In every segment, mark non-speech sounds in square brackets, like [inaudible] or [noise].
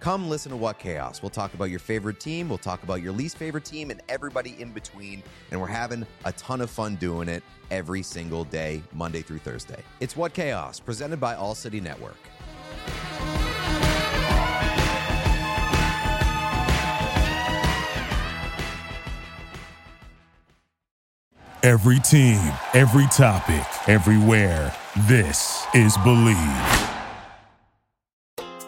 come listen to What Chaos. We'll talk about your favorite team, we'll talk about your least favorite team, and everybody in between. And we're having a ton of fun doing it every single day, Monday through Thursday. It's What Chaos, presented by All City Network. Every team, every topic, everywhere. This is Believe.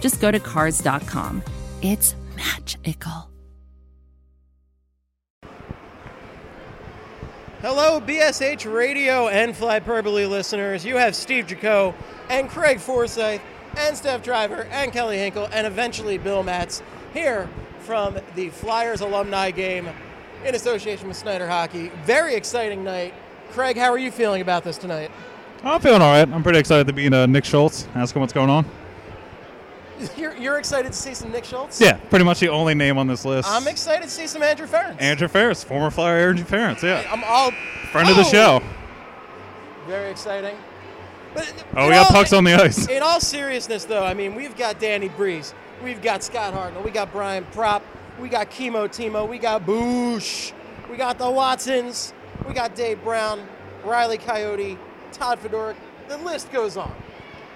just go to cars.com. It's magical. Hello, BSH Radio and Flyperbole listeners. You have Steve Jaco and Craig Forsyth and Steph Driver and Kelly Hinkle and eventually Bill Matz here from the Flyers alumni game in association with Snider Hockey. Very exciting night. Craig, how are you feeling about this tonight? I'm feeling all right. I'm pretty excited to meet uh, Nick Schultz, ask him what's going on. You're, you're excited to see some Nick Schultz? Yeah, pretty much the only name on this list. I'm excited to see some Andrew Ference. Andrew Ference, former Flyer Andrew Ference, yeah. I'm all Friend of the Oh! show. Very exciting. But Oh, we got all- pucks on the ice. In all seriousness, though, I mean, we've got Danny Briere, we've got Scott Hartnell, we got Brian Propp, we got Kimmo Timo, we got Boosh, we got the Watsons, we got Dave Brown, Riley Coyote, Todd Fedoruk. The list goes on.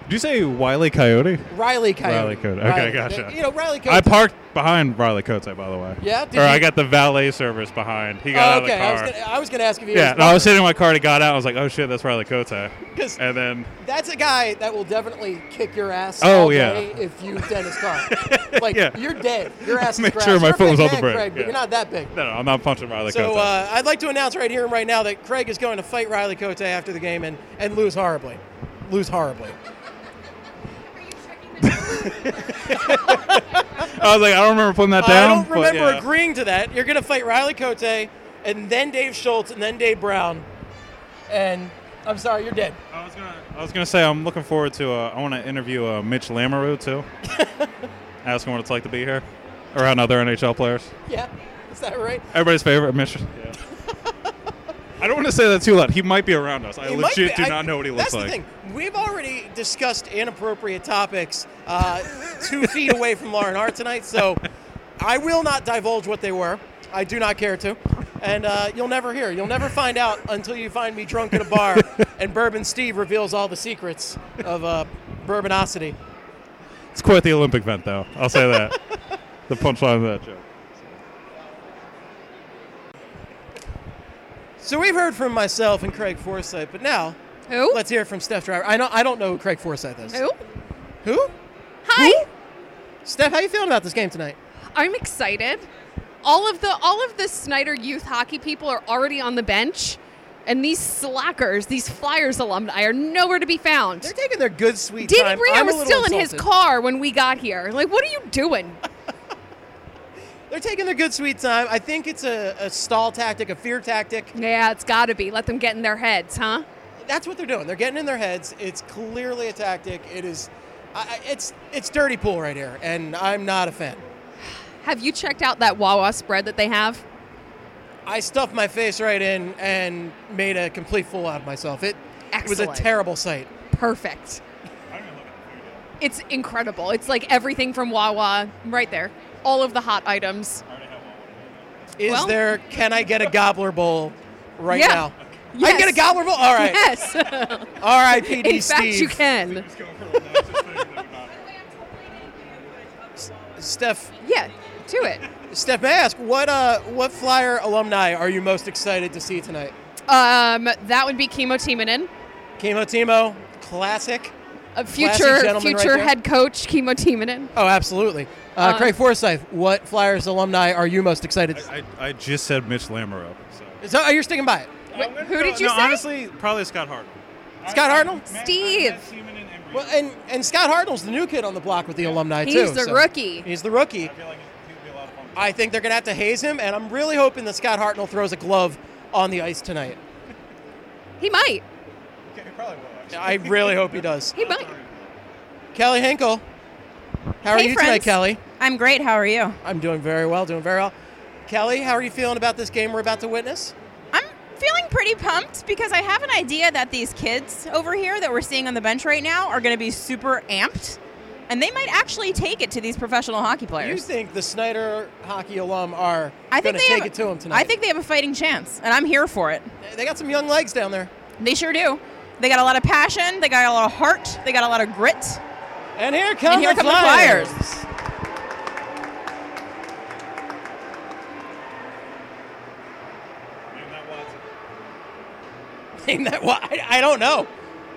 Did you say Wiley Coyote? Riley Coyote. Riley Coyote. Okay, Riley. gotcha. You know, Riley Coyote. I parked behind Riley Coates, by the way. Yeah? Did Or I got the valet service behind. He Oh, got out of the okay, I was car. gonna, I was gonna ask if you yeah, no, I was sitting in my car. and He got out. I was like, "Oh shit, that's Riley Coates." Because And then, that's a guy that will definitely kick your ass Oh, all yeah. day if you dent his car. [laughs] like Yeah. you're dead. Your ass [laughs] is Make grass. sure my You're a foot was on the man, brake, Craig, but yeah. you're not that big. no, no, I'm not punching Riley So Coates. uh, I'd like to announce right here and right now that Craig is going to fight Riley Cote after the game and, and lose horribly. Lose horribly. I was like, I don't remember putting that down. I don't but remember yeah. agreeing to that. You're going to fight Riley Cote and then Dave Schultz and then Dave Brown. And I'm sorry, you're dead. I was gonna, I was gonna say I'm looking forward to. Uh, I want to interview uh, Mitch Lamoureux too. [laughs] Ask him what it's like to be here around other NHL players. Yeah, is that right? Everybody's favorite, Mitch. [laughs] Yeah. I don't want to say that too loud. He might be around us. I He legit do I- not know what he looks That's like. the thing. We've already discussed inappropriate topics uh, two feet away from Lauren Hart tonight, so I will not divulge what they were. I do not care to. And uh, you'll never hear. You'll never find out until you find me drunk in a bar and Bourbon Steve reveals all the secrets of uh, bourbonosity. It's quite the Olympic event, though. I'll say that. the punchline of that joke. So we've heard from myself and Craig Forsyth, but now Who? let's hear from Steph Driver. I know I don't know who Craig Forsyth is. Who? Who? Hi. Steph, how you feeling about this game tonight? I'm excited. All of the all of the Snider youth hockey people are already on the bench, and these slackers, these Flyers alumni, are nowhere to be found. They're taking their good sweet Danny time. Briere I'm was still in his car when we got here. Like, what are you doing? [laughs] They're taking their good sweet time. I think it's a, a stall tactic, a fear tactic. yeah, it's got to be. Let them get in their heads, huh? That's what they're doing. They're getting in their heads. It's clearly a tactic. It is, I, I- it's it's dirty pool right here, and I'm not a fan. [sighs] Have you checked out that Wawa spread that they have? I stuffed my face right in and made a complete fool out of myself. It was a terrible sight. Perfect. It's incredible. It's like everything from Wawa right there. All of the hot items. Is Well- there? Can I get a gobbler bowl right Yeah. now? I can get a gobbler bowl. All right. Yes. [laughs] R.I.P.D. In fact, Steve. you can. Steph, Yeah. to it. Steph, may I ask what uh what Flyer alumni are you most excited to see tonight? Um, that would be Kimmo Timonen, Kimmo Timo, classic. a Classy future right future head coach Kimmo Timonen. Oh, absolutely. Uh, Uh, Craig Forsyth, what Flyers alumni are you most excited to? I, I just said Mitch Lamoureux. So. Is that, oh, you're sticking by it. Wh- who did you no, say? Honestly, probably Scott Hartnell. Scott Hartnell? Steve. Well, and and Scott Hartnell's the new kid on the block with the alumni He's too. He's the so- rookie. He's the rookie. I like I think they're going to have to haze him, and I'm really hoping that Scott Hartnell throws a glove on the ice tonight. [laughs] He might. I really hope he does. He might. Kelly Hinkle, how are Hey, you friends. Kelly? I'm great. How are you? I'm doing very well, doing very well. Kelly, how are you feeling about this game we're about to witness? I'm feeling pretty pumped because I have an idea that these kids over here that we're seeing on the bench right now are going to be super amped, and they might actually take it to these professional hockey players. You think the Snider hockey alum are going to take have, it to him tonight? I think they have a fighting chance, and I'm here for it. they got some young legs down there. They sure do. They got a lot of passion. They got a lot of heart. They got a lot of grit. And here come, And here the, come the Flyers. Flyers. [laughs] Name that I, I don't know.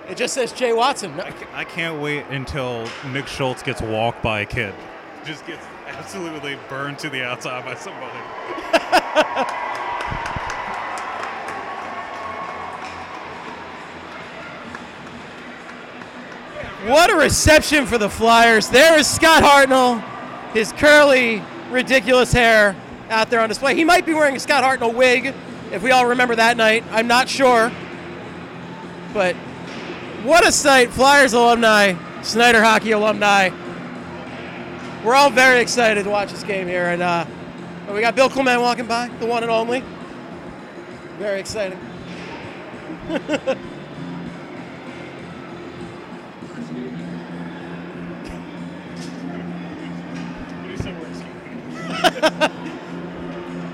It just says Jay Watson. I ca- I can't wait until Nick Schultz gets walked by a kid. Just gets absolutely burned to the outside by somebody. [laughs] What a reception for the Flyers. There is Scott Hartnell, his curly, ridiculous hair out there on display. He might be wearing a Scott Hartnell wig, if we all remember that night. I'm not sure. But what a sight. Flyers alumni, Snider hockey alumni. We're all very excited to watch this game here. And uh, we got Bill Clement walking by, the one and only. Very exciting. [laughs]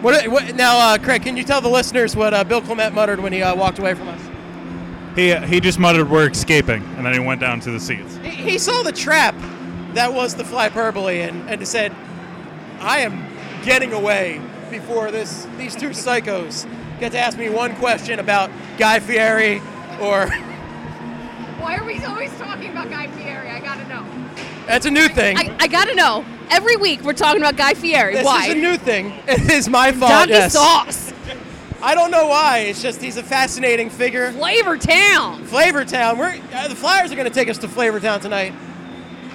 What, what now, uh, Craig? Can you tell the listeners what uh, Bill Clement muttered when he uh, walked away from us? He, he just muttered, "We're escaping," and then he went down to the seats. He, he saw the trap that was the flyperbole and, and said, "I am getting away before this these two psychos get to ask me one question about Guy Fieri or [laughs] Why are we always talking about Guy Fieri? I gotta know. that's a new thing. I, I gotta know. Every week we're talking about Guy Fieri. this Why? is a new thing. [laughs] It is my fault. Doggy yes. sauce. I don't know why. It's just he's a fascinating figure. Flavor Town. Flavortown. We're uh, the Flyers are going to take us to Flavortown tonight.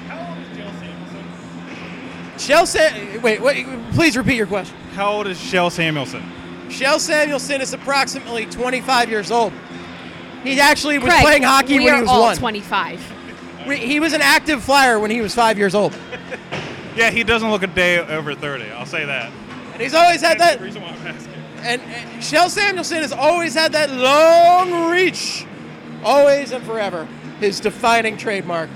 How old is Kjell Samuelsson? Shell Sa- wait, wait, please repeat your question. How old is Kjell Samuelsson? Kjell Samuelsson is approximately 25 years old. He actually was Craig, playing hockey when he was all one. 25. We- He was an active flyer when he was five years old. [laughs] Yeah, he doesn't look a day over 30. I'll say that. And he's always had That's that. the reason why I'm asking. And, and Kjell Samuelsson has always had that long reach. Always and forever. His defining trademark.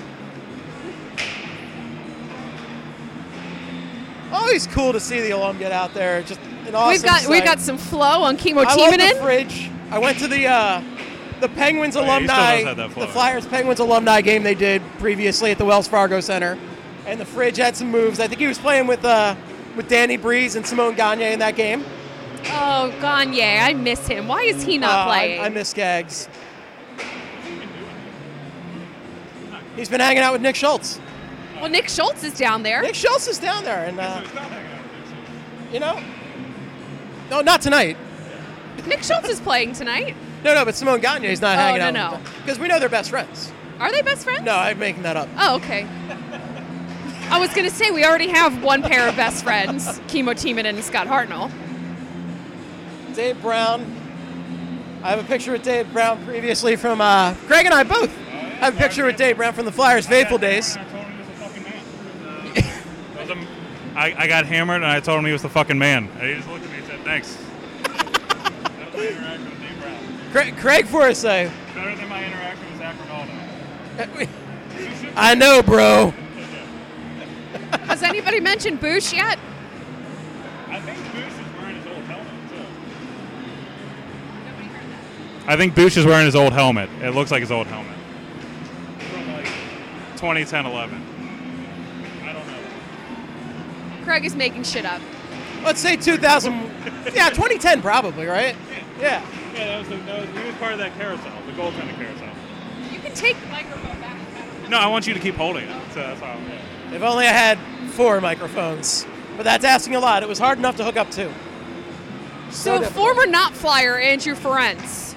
Always cool to see the alum get out there. Just an awesome we've got we've sight. got some flow on Kimmo I love the Timonen. fridge. I went to the uh, the Penguins Oh, yeah, he still alumni, does have that flow. the Flyers Penguins alumni game they did previously at the Wells Fargo Center, and the fridge had some moves. I think he was playing with uh, with Danny Briere and Simon Gagne in that game. Oh, Gagne, I miss him. Why is he Uh, not I- playing? I, miss Gags. He's been hanging out with Nick Schultz. well, Nick Schultz is down there. Nick Schultz is down there, and uh, you know, no, not tonight. Nick Schultz is playing tonight. No, no, but Simon Gagne is not Oh, hanging no, out no. because we know they're best friends. Are they best friends? No, I'm making that up. Oh, okay. I was gonna say we already have one pair of best friends, Kimmo Timonen and Scott Hartnell. Dave Brown. I have a picture with Dave Brown previously from uh, Greg and I both I have a picture with Dave Brown from the Flyers faithful days. I, was a- I, I got hammered and I told him he was the fucking man. And he just looked at me and said, thanks. That's my interaction with Dave Brown. Craig, Craig Forsyth. Better than my interaction with Zac Rinaldo. [laughs] I know, bro. Has anybody mentioned Boosh yet? I think Boosh is wearing his old helmet, too. I think Boosh is wearing his old helmet. It looks like his old helmet. From like 2010 11. I don't know. Craig is making shit up. Let's say 2000. yeah, 2010 probably, right? Yeah. Yeah, that was, the, that was he was part of that carousel, the goaltender carousel. You can take the microphone back. No, I want you to keep holding it. So that's all. Yeah. If only I had four microphones. But that's asking a lot. It was hard enough to hook up two. So, difficult. former not flyer Andrew Ference.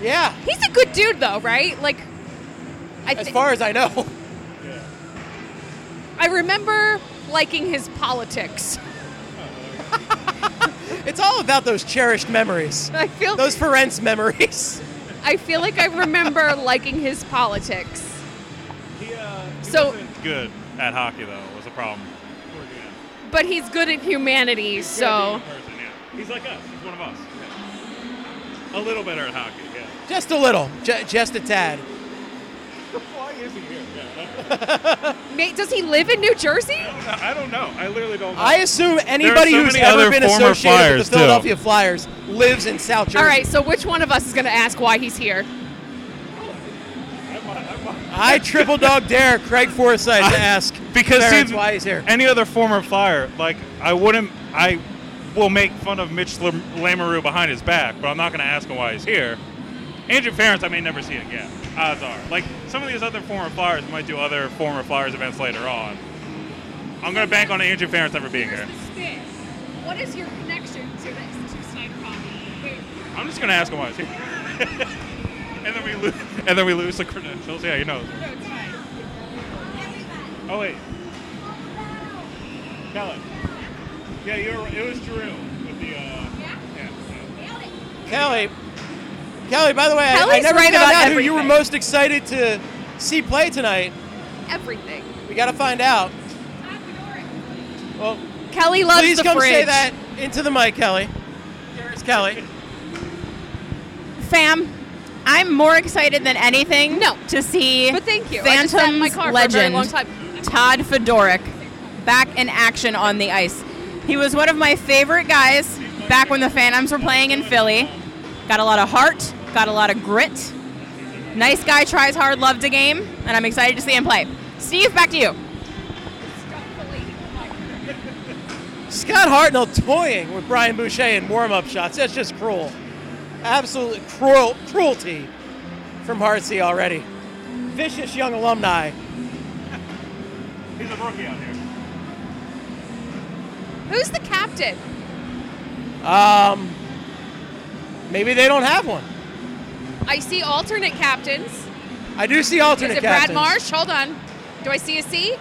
Yeah, He's a good dude though, right? Like I as far as I know. [laughs] I remember liking his politics. [laughs] It's all about those cherished memories. [laughs] I feel Those Ference memories. I feel like I remember liking his politics. He, he So- wasn't good at hockey though. Was a problem. Towards the end. But he's good at humanity, Good so person, yeah. He's like us. He's one of us. Yeah. A little better at hockey. Yeah. Just a little. J- just a tad. Why is he here? Yeah. [laughs] Mate, does he live in New Jersey? I don't know. I literally don't know. I assume anybody so who's ever been associated with Flyers, the too. Philadelphia Flyers lives in South Jersey. All right, so which one of us is going to ask why he's here? I triple dog dare Craig Forsyth to ask because Ference see, why he's here. Any other former Flyer, like I wouldn't, I will make fun of Mitch Lam- Lamoureux behind his back, but I'm not going to ask him why he's here. Andrew Ference, I may never see again. Odds are, like some of these other former Flyers might do other former Flyers events later on. I'm going to bank on Andrew Ference never being here. What is your connection to this to Snider Hockey? I'm just going to ask him why he's here. [laughs] and then we lose, and then we lose the credentials. Yeah, you know. Oh wait, Kelly. Yeah, you're. It was Drew with the. Uh, yeah. Kelly. Kelly, by the way, I, I Kelly's never right found about out who you were everything. most excited to see play tonight. Everything. We got to find out. Well, Kelly loves please the come fridge. say that into the mic, Kelly. Here's Kelly. Fam, I'm more excited than anything No. to see But thank you. I just sat in my Phantoms car for a legend very long time. Todd Fedoruk back in action on the ice. He was one of my favorite guys back when the Phantoms were playing in Philly. Got a lot of heart, got a lot of grit. Nice guy, tries hard, loved the game, and I'm excited to see him play. Steve, back to you. Scott Hartnell toying with Brian Boucher in warm-up shots. That's just cruel. Absolutely cruel cruelty from Hartsey already. Vicious young alumni. He's a rookie out here. Who's the captain? Um, maybe they don't have one. I see alternate captains. I do see alternate captains. Is it captains. Brad Marsh? Hold on. Do I see a C?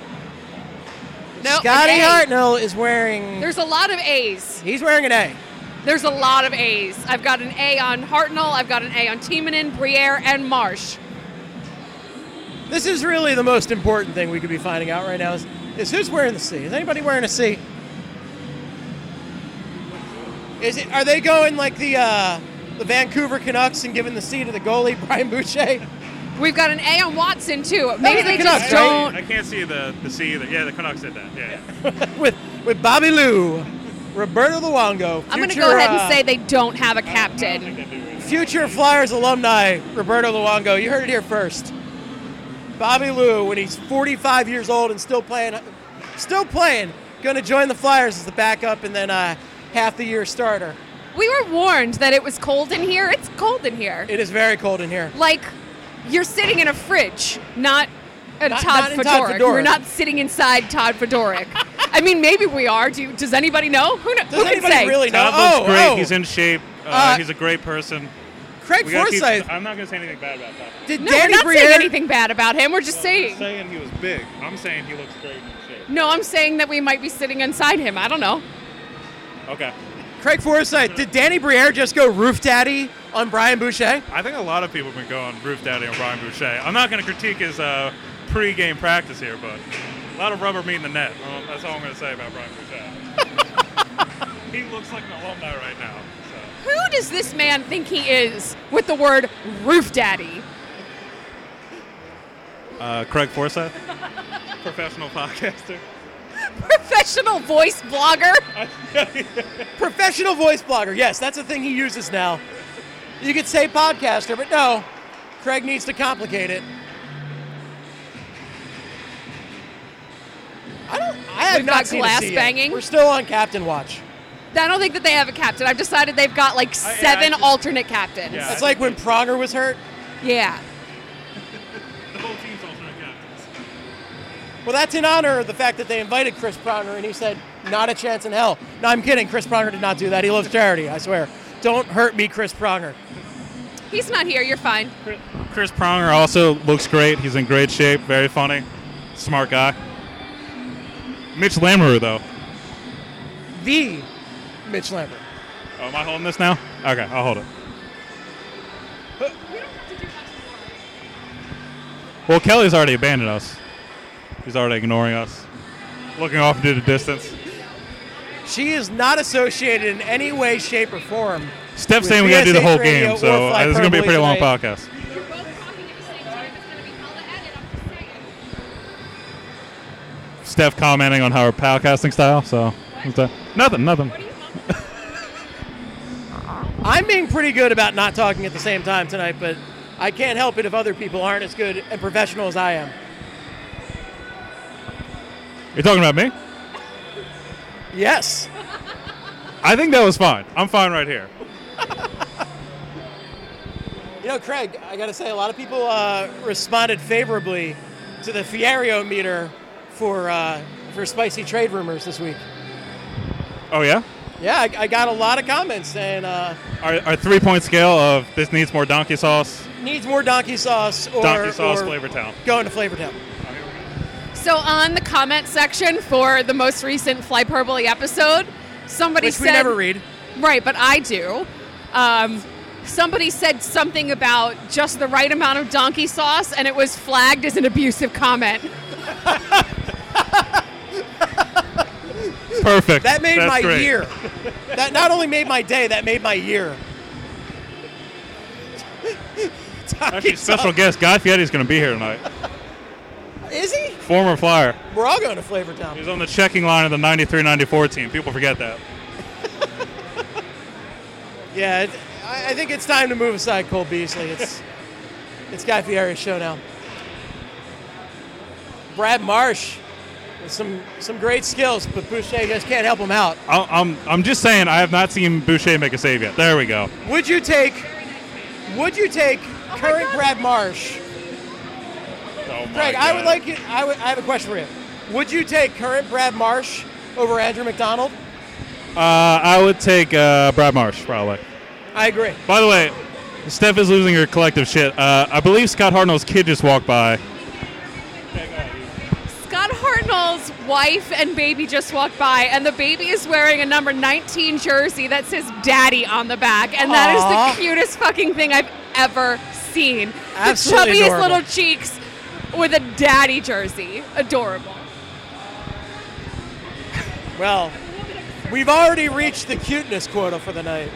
No. Scotty A. Hartnell is wearing. There's a lot of A's. He's wearing an A. There's a lot of A's. I've got an A on Hartnell. I've got an A on Timonen, Briere, and Marsh. This is really the most important thing we could be finding out right now is, is who's wearing the C. Is anybody wearing a C? Is it? Are they going like the uh, the Vancouver Canucks and giving the C to the goalie [laughs] Brian Boucher? We've got an A on Watson too. Maybe the they Canucks, just don't. I can't see the the C either. Yeah, the Canucks did that. Yeah. [laughs] with with Bobby Lou, Roberto Luongo. I'm going to go ahead and uh, say they don't have a I don't think captain. future Flyers alumni Roberto Luongo. You heard it here first. Bobby Lou, when he's 45 years old and still playing, still playing, going to join the Flyers as the backup and then uh, half the year starter. We were warned that it was cold in here. It's cold in here. It is very cold in here. Like you're sitting in a fridge, not a Not- Todd not in Todd. Fedoruk. We're not sitting inside Todd Fedoruk. [laughs] I mean, maybe we are. Do you, does anybody know? Who, kn- Does who can anybody say? really know? Todd looks oh, great. oh. He's in shape. Uh, Uh, he's a great person. Craig We gotta keep- Forsyth. I'm not going to say anything bad about that. did No, Danny we're not Briere, saying anything bad about him. We're just I'm saying. saying he was big. I'm saying he looks great in shape. No, I'm saying that we might be sitting inside him. I don't know. Okay. Craig Forsyth, did Danny Briere just go roof daddy on Brian Boucher? I think a lot of people have been going roof daddy on Brian Boucher. I'm not going to critique his uh, pre-game practice here, but a lot of rubber meeting the net. Um, that's all I'm going to say about Brian Boucher. [laughs] he looks like an alumni right now. So. Who does this man think he is with the word roof daddy? Uh, Craig Forsyth, [laughs] professional podcaster. Professional voice blogger? [laughs] Professional voice blogger. Yes, that's the thing he uses now. You could say podcaster, but no. Craig needs to complicate it. I don't. I've We've not got seen a glass yet. banging. We're still on captain watch. I don't think that they have a captain. I've decided they've got like I- yeah, I seven just- alternate captains. Yeah. That's like when Pronger was hurt. Yeah. [laughs] The whole team's alternate captains. Well, that's in honor of the fact that they invited Chris Pronger, and he said, "Not a chance in hell." No, I'm kidding. Chris Pronger did not do that. He loves charity. I swear. Don't hurt me, Chris Pronger. He's not here. You're fine. Chris Pronger also looks great. He's in great shape. Very funny. Smart guy. Mitch Lamoureux, though. The Mitch Lambert. Oh, am I holding this now? Okay, I'll hold it. Well, Kelly's already abandoned us. He's already ignoring us, looking off into the distance. She is not associated in any way, shape, or form. Steph With saying we gotta do the whole game, so uh, this is gonna be a pretty long podcast. Steph commenting on how our podcasting style. So what's that? nothing, nothing. [laughs] I'm being pretty good about not talking at the same time tonight, but I can't help it if other people aren't as good and professional as I am. You're talking about me? Yes. I think that was fine. I'm fine right here. You know, Craig, I got to say, a lot of people uh, responded favorably to the Fierio meter for uh, for spicy trade rumors this week. Oh yeah. Yeah, I, I got a lot of comments saying uh, Our, our three point scale of this needs more donkey sauce. needs more donkey sauce or, Donkey sauce, or Flavor Town. going to Flavortown. So on the comment section for the most recent Fly Flyperbole episode, somebody Which said we never read. Right, but I do. Um, somebody said something about just the right amount of donkey sauce, and it was flagged as an abusive comment. [laughs] [laughs] Perfect. That made That's my great. year. that not only made my day, that made my year. Actually, special guest Guy Fieri is going to be here tonight. Is he? Former Flyer. We're all going to Flavor Town. He's on the checking line of the 93-94 team. People forget that. [laughs] Yeah, it, I, I think it's time to move aside Cole Beasley. It's it's Guy Fieri's show now. Brad Marsh some some great skills, but Boucher just can't help him out. I'm, I'm just saying, I have not seen Boucher make a save yet. There we go. Would you take Would you take Oh current Brad Marsh? Oh my Craig, I would like you. I would. I have a question for you. Would you take current Brad Marsh over Andrew MacDonald? Uh, I would take uh, Brad Marsh, probably. I agree. By the way, Steph is losing her collective shit. Uh, I believe Scott Hartnell's kid just walked by. Scott wife and baby just walked by, and the baby is wearing a number 19 jersey that says "Daddy" on the back, and that Aw. is the cutest fucking thing I've ever seen. Absolutely the chubbiest adorable. little cheeks with a daddy jersey, adorable. Well, we've already reached the cuteness quota for the night.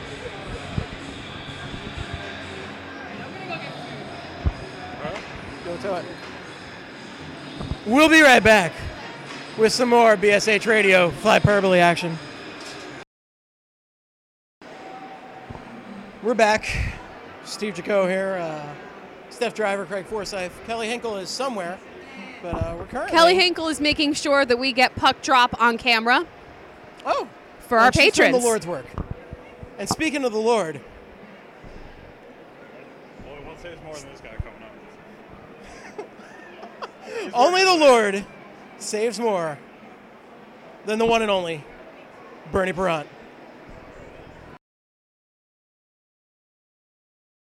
Go to it. We'll be right back with some more BSH Radio Flyperbole action. We're back. Steve Jaco here. Uh, Steph Driver, Craig Forsyth. Kelly Hinkle is somewhere, but uh, we're currently. Kelly Hinkle is making sure that we get puck drop on camera Oh, for our she's patrons. the Lord's work. And speaking of the Lord, Boy, one saves more than this guy coming up. [laughs] only the Lord saves more than the one and only Bernie Parent.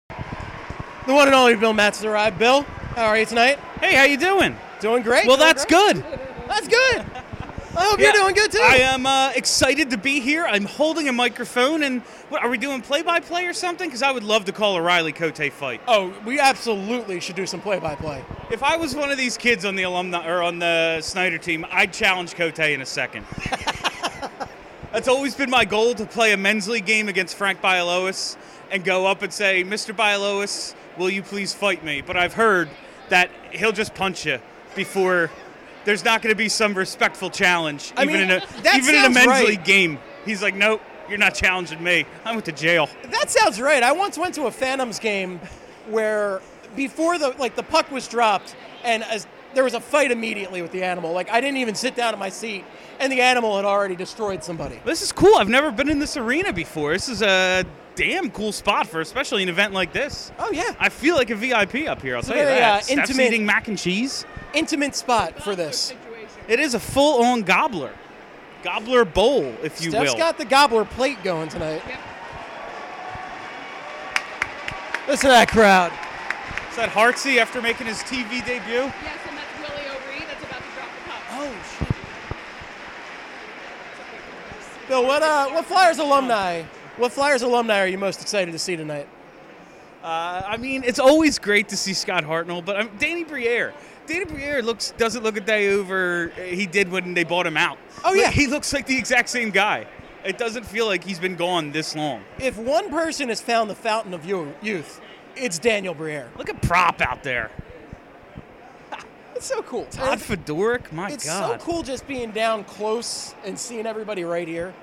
The one and only Bill Matz has arrived. Bill, how are you tonight? Hey, how you doing? Doing great. Well, doing that's great. good. That's good. I hope you're doing good too. I am uh, excited to be here. I'm holding a microphone, and what are we doing? Play-by-play or something? Because I would love to call a Riley Cote fight. oh, we absolutely should do some play-by-play. If I was one of these kids on the alumni or on the Snider team, I'd challenge Cote in a second. [laughs] That's always been my goal to play a men's league game against Frank Bialowas and go up and say, "Mr. Bialowas, will you please fight me?" But I've heard that he'll just punch you before. There's not going to be some respectful challenge, I even mean, in a even in a men's right. league game. He's like, "Nope, you're not challenging me. I went to jail." That sounds right. I once went to a Phantoms game where before the like the puck was dropped and as there was a fight immediately with the animal. Like I didn't even sit down in my seat, and the animal had already destroyed somebody. This is cool. I've never been in this arena before. This is a damn cool spot for especially an event like this. Oh yeah, I feel like a VIP up here. I'll It's tell a you very, that. uh, Steph's intimate- eating mac and cheese. intimate spot for this. It is a full-on gobbler, gobbler bowl, if you Steph's will. got the gobbler plate going tonight. Listen to that crowd. Is that Hartsey after making his TV debut? Yes, and that's Willie O'Ree that's about to drop the puck. Oh shit. Bill, what uh, what Flyers alumni? What Flyers alumni are you most excited to see tonight? Uh, I mean, it's always great to see Scott Hartnell, but um, Danny Briere. Danny Briere looks doesn't look a day over uh, he did when they bought him out. Oh, Like, yeah. he looks like the exact same guy. It doesn't feel like he's been gone this long. If one person has found the fountain of yo- youth, it's Daniel Briere. Look at Propp out there. [laughs] It's so cool. Todd And Fedoruk, my it's God. so cool just being down close and seeing everybody right here.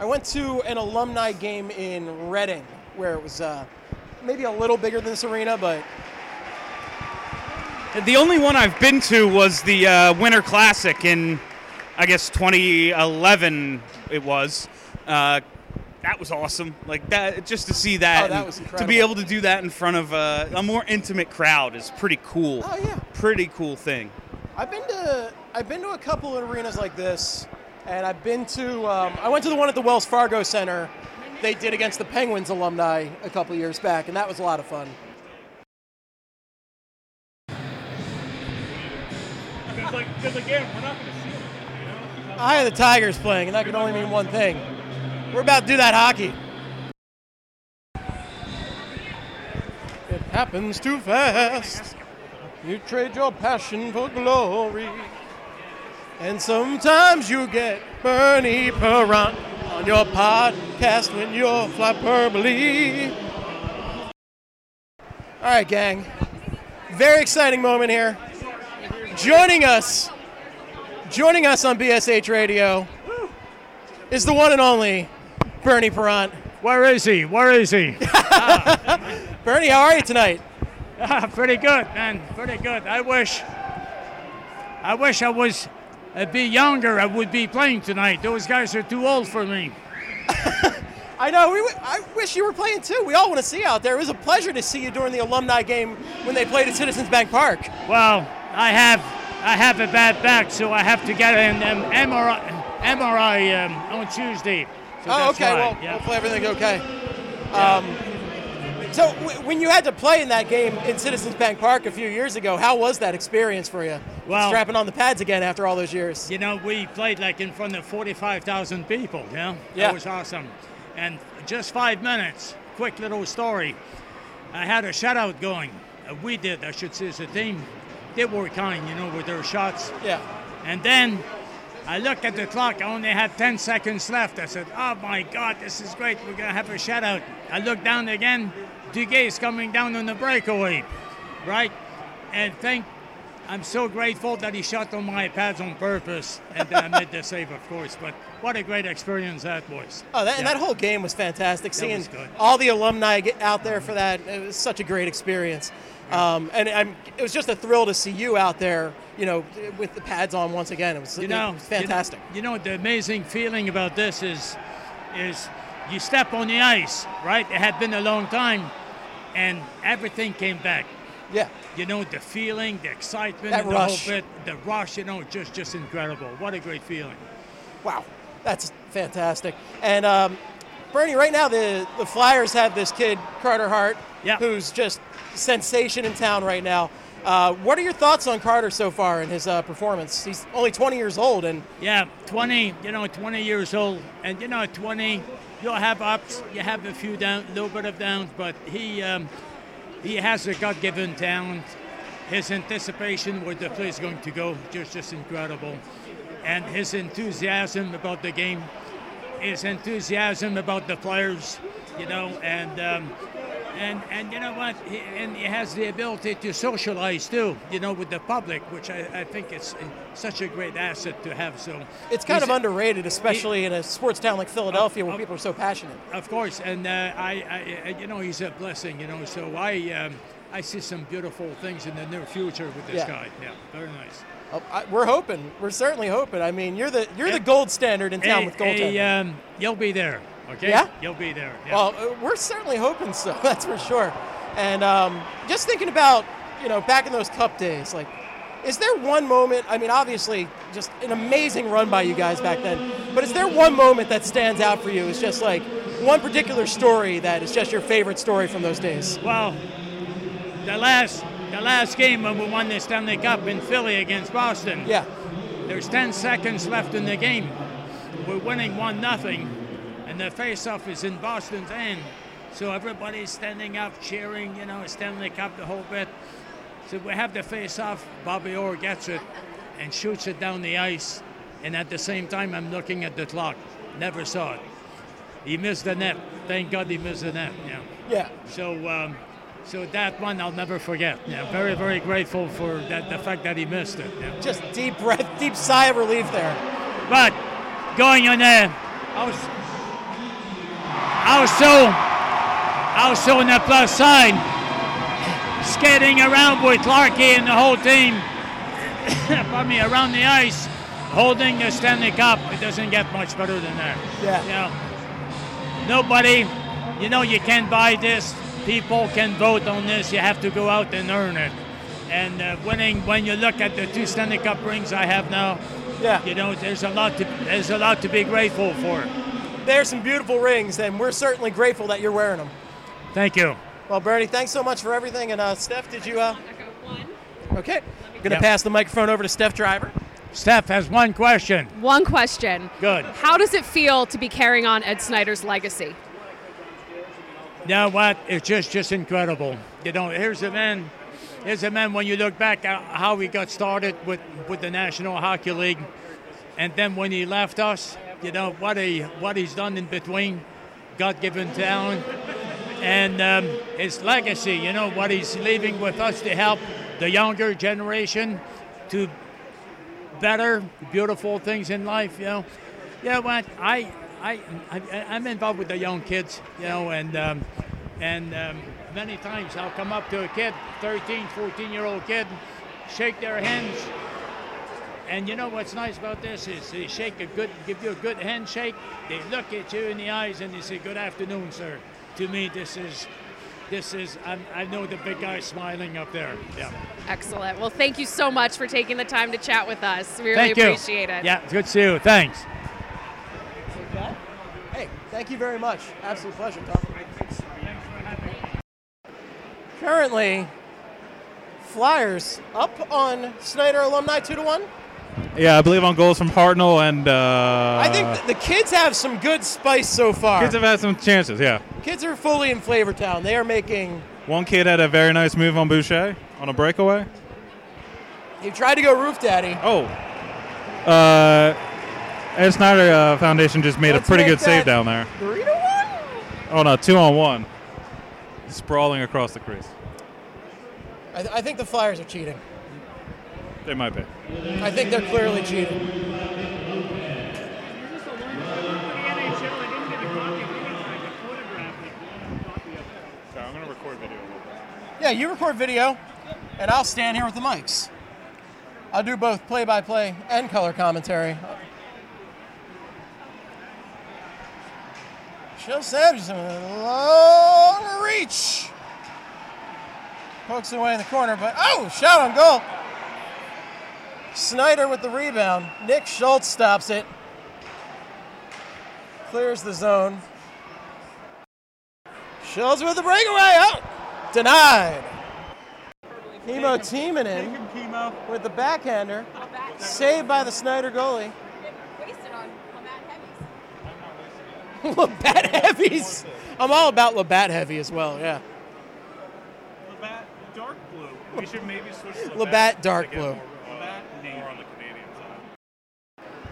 I went to an alumni game in Reading where it was uh, maybe a little bigger than this arena, but The only one I've been to was the uh, Winter Classic in, I guess 2011. It was. Uh, that was awesome. Like that, just to see that, Oh, that and was to be able to do that in front of uh, a more intimate crowd is pretty cool. Oh, yeah. pretty cool thing. I've been to I've been to a couple of arenas like this, and I've been to um, I went to the one at the Wells Fargo Center. They did against the Penguins alumni a couple of years back, and that was a lot of fun. Because again, we're not going to see it. I have the Tigers playing, and that can only mean one thing. We're about to do that hockey. It happens too fast. You trade your passion for glory. And sometimes you get Bernie Parent on your podcast when you're Flyperbole. All right, gang. Very exciting moment here. Joining us Joining us on BSH Radio is the one and only Bernie Parent. Where is he? Where is he? [laughs] Bernie, how are you tonight? Ah, pretty good, man. Pretty good. I wish, I wish I was a bit younger. I would be playing tonight. Those guys are too old for me. [laughs] I know. We, I wish you were playing too. We all want to see you out there. It was a pleasure to see you during the alumni game when they played at Citizens Bank Park. Well, I have, I have a bad back, so I have to get an um, MRI, MRI um, on Tuesday. So oh, okay. why, Well, yeah. hopefully everything's okay. Um, so, w- when you had to play in that game in Citizens Bank Park a few years ago, how was that experience for you? Well- strapping on the pads again after all those years. You know, we played like in front of 45,000 people, you know? Yeah. That was awesome. And just five minutes, quick little story. I had a shutout going. Uh, we did, I should say, as a team. They were kind, you know, with their shots. Yeah. And then I looked at the clock. I only had 10 seconds left. I said, oh my God, this is great. We're going to have a shutout. I looked down again. Duguay is coming down on the breakaway, right? And thank I'm so grateful that he shot on my pads on purpose and then I made the save, of course. But what a great experience that was. Oh, that, and Yeah. that whole game was fantastic. That Seeing was all the alumni get out there for that, it was such a great experience. Um, and I'm, it was just a thrill to see you out there, you know, with the pads on once again. It was, you know, was fantastic. You know, you know, the amazing feeling about this is, is you step on the ice, right? It had been a long time, and everything came back. Yeah. You know, the feeling, the excitement, That rush. bit, the rush. You know, just just incredible. What a great feeling. Wow, that's fantastic. And um, Bernie, right now the, the Flyers have this kid Carter Hart, who's just sensation in town right now. Uh, what are your thoughts on Carter so far in his uh, performance? He's only 20 years old, and Yeah, 20, you know, 20 years old. And, you know, 20, you'll have ups, you have a few down, a little bit of downs, but he, um, he has a God given talent. His anticipation where the play is going to go, just, just incredible. And his enthusiasm about the game, his enthusiasm about the players, you know, and. Um, and, and you know what? He, and he has the ability to socialize too, you know, with the public, which I, I think is such a great asset to have. So it's kind of underrated, especially in a sports town like Philadelphia where people are so passionate. Of course, and uh, I, I, you know, he's a blessing, you know. So I, um, I see some beautiful things in the near future with this Yeah. guy. Yeah, very nice. Oh, I, we're hoping. We're certainly hoping. I mean, you're the you're the gold standard in town with goaltending. hey, um, you'll be there, okay? Yeah? You'll be there. Yeah. Well, uh, we're certainly hoping so. [laughs] That's for sure. And um, just thinking about, you know, back in those Cup days, like, is there one moment? I mean, obviously, just an amazing run by you guys back then. But is there one moment that stands out for you? It's just like one particular story that is just your favorite story from those days. Well, the last the last game when we won the Stanley Cup in Philly against Boston. Yeah. There's 10 seconds left in the game. We're winning one nothing, and the face-off is in Boston's end. So everybody's standing up, cheering. You know, Stanley Cup the whole bit. So we have the face-off. Bobby Orr gets it and shoots it down the ice, and at the same time, I'm looking at the clock. Never saw it. He missed the net. Thank God he missed the net. Yeah. Yeah. So, um, so that one I'll never forget. Yeah, very, very grateful for that, the fact that he missed it. Yeah. Just deep breath, deep sigh of relief there. But going on there, I was, I was so, I was so on the plus side, skating around with Clarky and the whole team, [coughs] pardon me, around the ice, holding the Stanley Cup. It doesn't get much better than that. Yeah. You know, nobody, you know, you can't buy this. People can vote on this. You have to go out and earn it. And uh, winning, when you look at the two Stanley Cup rings I have now, Yeah. you know, there's a lot to there's a lot to be grateful for. There's some beautiful rings, and we're certainly grateful that you're wearing them. Thank you. Well, Bernie, thanks so much for everything. And uh, Steph, did you? Uh... One. Okay. Gonna Yeah. pass the microphone over to Steph Driver. Steph has one question. One question. Good. How does it feel to be carrying on Ed Snider's legacy? You know what? It's just just incredible. You know, here's a man. Here's a man. When you look back at how he got started with with the National Hockey League, and then when he left us, you know what he what he's done in between, God-given talent, and um, his legacy. You know what he's leaving with us to help the younger generation to better, beautiful things in life. You know, you know what? I, I, I I'm involved with the young kids. You know, and um, and um, many times I'll come up to a kid, 13, 14 year old kid, shake their hands. And you know what's nice about this is they shake a good, give you a good handshake. They look at you in the eyes and they say, "Good afternoon, sir." To me, this is, this is. I'm, I know the big guy smiling up there. Yeah. Excellent. Well, thank you so much for taking the time to chat with us. We really Thank you. appreciate it. Yeah, it's good to see you. Thanks. Hey, thank you very much. Absolute pleasure, Tom. Currently, Flyers up on Snider alumni two to one. Yeah, I believe on goals from Hartnell and. Uh, I think the kids have some good spice so far. kids have had some chances. Yeah, Kids are fully in Flavor Town. They are making. one kid had a very nice move on Boucher on a breakaway. He tried to go roof daddy. Oh, uh, Ed Snider uh, Foundation just made Let's a pretty good save down there. Three to one. Oh no, two on one, sprawling across the crease. I, th- I think the Flyers are cheating. They might be. I think they're clearly cheating. So I'm gonna record video. Yeah, you record video, and I'll stand here with the mics. I'll do both play-by-play and color commentary. Shell Sampson, long reach. Pokes it away in the corner, but oh, shot on goal. Snider with the rebound. Nick Schultz stops it. Clears the zone. Schultz with the breakaway. Oh, denied. Kimmo Timonen with the backhander. Saved by the Snider goalie. [laughs] Labatt heavies. I'm all about Labatt heavy as well. Yeah. Labatt dark blue. We should maybe switch to Labatt dark blue. Labatt more on the Canadian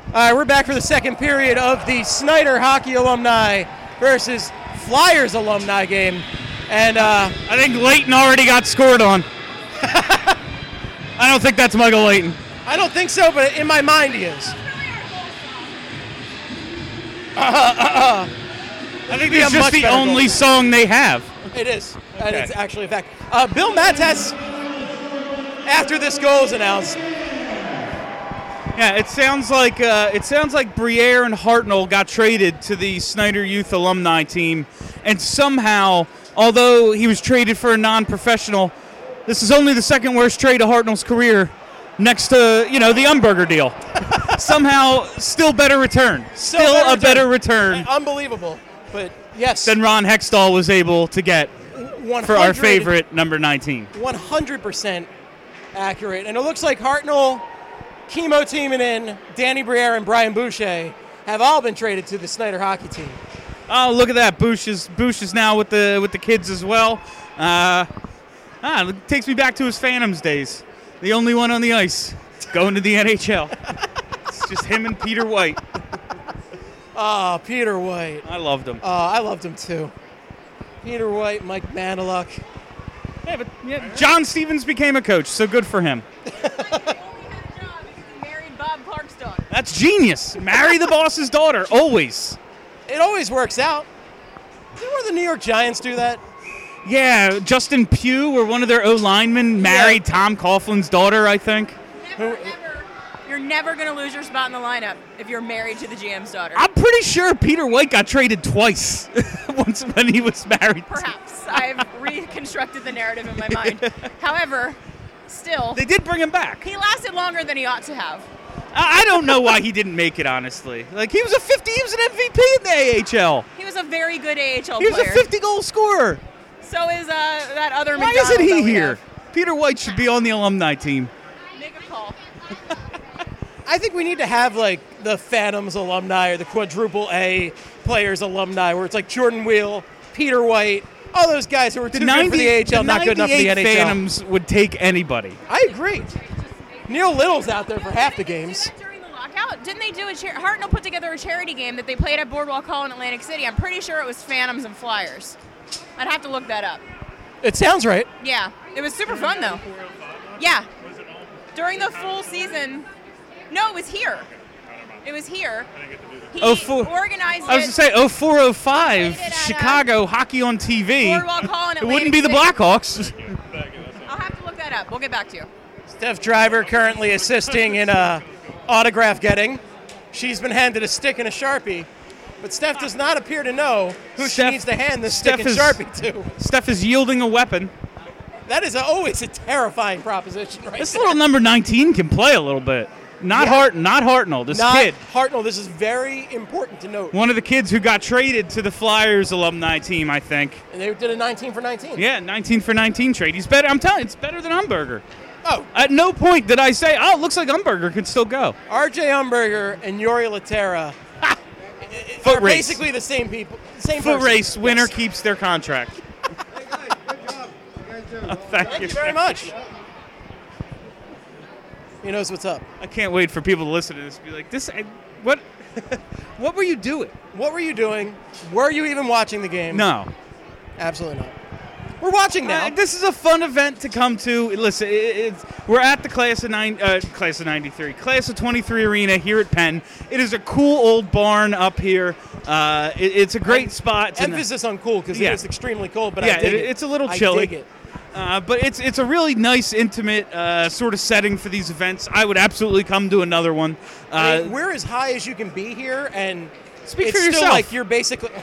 All right, we're back for the second period of the Snider Hockey alumni versus Flyers alumni game, and uh, I think Leighton already got scored on. [laughs] I don't think that's Michael Leighton. I don't think so, but in my mind he is. Uh. [laughs] I think it's just the only goal. song they have. It is. And it's actually a fact. Uh, Bill Mattes, after this goal is announced, Yeah, it sounds like uh, it sounds like Briere and Hartnell got traded to the Snider Youth alumni team, and somehow, although he was traded for a non-professional, this is only the second worst trade of Hartnell's career, next to you know the Umberger deal. [laughs] somehow, still better return. Still Still, better a better return unbelievable. But yes, than Ron Hextall was able to get 100 for our favorite number 19. 100% accurate. And it looks like Hartnell, Kimmo Timonen, Danny Briere, and Brian Boucher have all been traded to the Snider hockey team. Oh, look at that! Boosh is Boosh is now with the with the kids as well. Uh, ah, it takes me back to his Phantoms days. The only one on the ice, going to the NHL. [laughs] it's just him and Peter White. Oh, Peter White. I loved him. Oh, I loved him too. Peter White, Mike Maneluk. Yeah, but yeah, John Stevens became a coach, so good for him. [laughs] Married Bob Clarke's daughter. That's genius. Marry the boss's daughter, always. It always works out. Didn't one of the New York Giants do that? Yeah, Justin Pugh or one of their O linemen married Tom Coughlin's daughter, I think. Never, never. You're never going to lose your spot in the lineup if you're married to the GM's daughter. I'm pretty sure Peter White got traded twice [laughs] once when he was married. Perhaps. I've reconstructed the narrative in my mind. [laughs] However, still. They did bring him back. He lasted longer than he ought to have. I I don't know why he didn't make it, honestly. Like, he was a 50, he was an MVP in the AHL. He was a very good AHL He was player. a 50 goal scorer. So is uh, that other Why McDonald isn't he here? have. Peter White should be on the alumni team. Make a call. [laughs] I think we need to have like the Phantoms alumni or the quadruple A players alumni, where it's like Jordan Wheel, Peter White, all those guys who were too good for the AHL, not good enough for the 98 NHL. Phantoms would take anybody. I agree. Neil Little's out there for half the games. During the lockout, didn't they do a char- Hartnell put together a charity game that they played at Boardwalk Hall in Atlantic City? I'm pretty sure it was Phantoms and Flyers. I'd have to look that up. It sounds right. Yeah, it was super fun though. Yeah, during the full season. No, it was here. It was here. He Oh, four- organized I was it. to say 0405 Played it uh, Chicago hockey on TV. Boardwalk Hall in Atlantic it wouldn't be the Blackhawks. I'll have to look that up. We'll get back to you. Steph Driver currently assisting in uh, autograph getting. She's been handed a stick and a sharpie, but Steph does not appear to know who Steph- she needs to hand the Steph stick and is- sharpie to. Steph is yielding a weapon. That is always a terrifying proposition, right? This there. little number 19 can play a little bit. Not Yeah. Hart, not Hartnell. This Not kid, Hartnell. This is very important to note. one of the kids who got traded to the Flyers alumni team, I think. And they did a 19 for 19. Yeah, 19 for 19 trade. He's better. I'm telling you, it's better than Umberger. Oh, At no point did I say, "Oh, it looks like Umberger could still go." R.J. Umberger and Jori Lehtera Foot are race. basically the same people. Same Foot person. race. Winner Yes. keeps their contract. [laughs] Oh, [laughs] thank, Thank you very much. He knows what's up. I can't wait for people to listen to this. and Be like, "This, I- what, [laughs] what were you doing?" What were you doing? Were you even watching the game? No. Absolutely not. We're watching now. Uh, this is a fun event to come to. Listen, it, it's we're at the class of nine, uh, class of '93, class of '23 arena here at Penn. It is a cool old barn up here. Uh, it- it's a great spot. It's in the- Emphasis on cool because Yeah. it is extremely cold, but yeah, I dig it- it, it's a little I chilly. dig it. Uh, but it's it's a really nice, intimate uh, sort of setting for these events. I would absolutely come to another one. Uh, I mean, we're as high as you can be here, and Speak it's for still yourself. like you're basically. [laughs]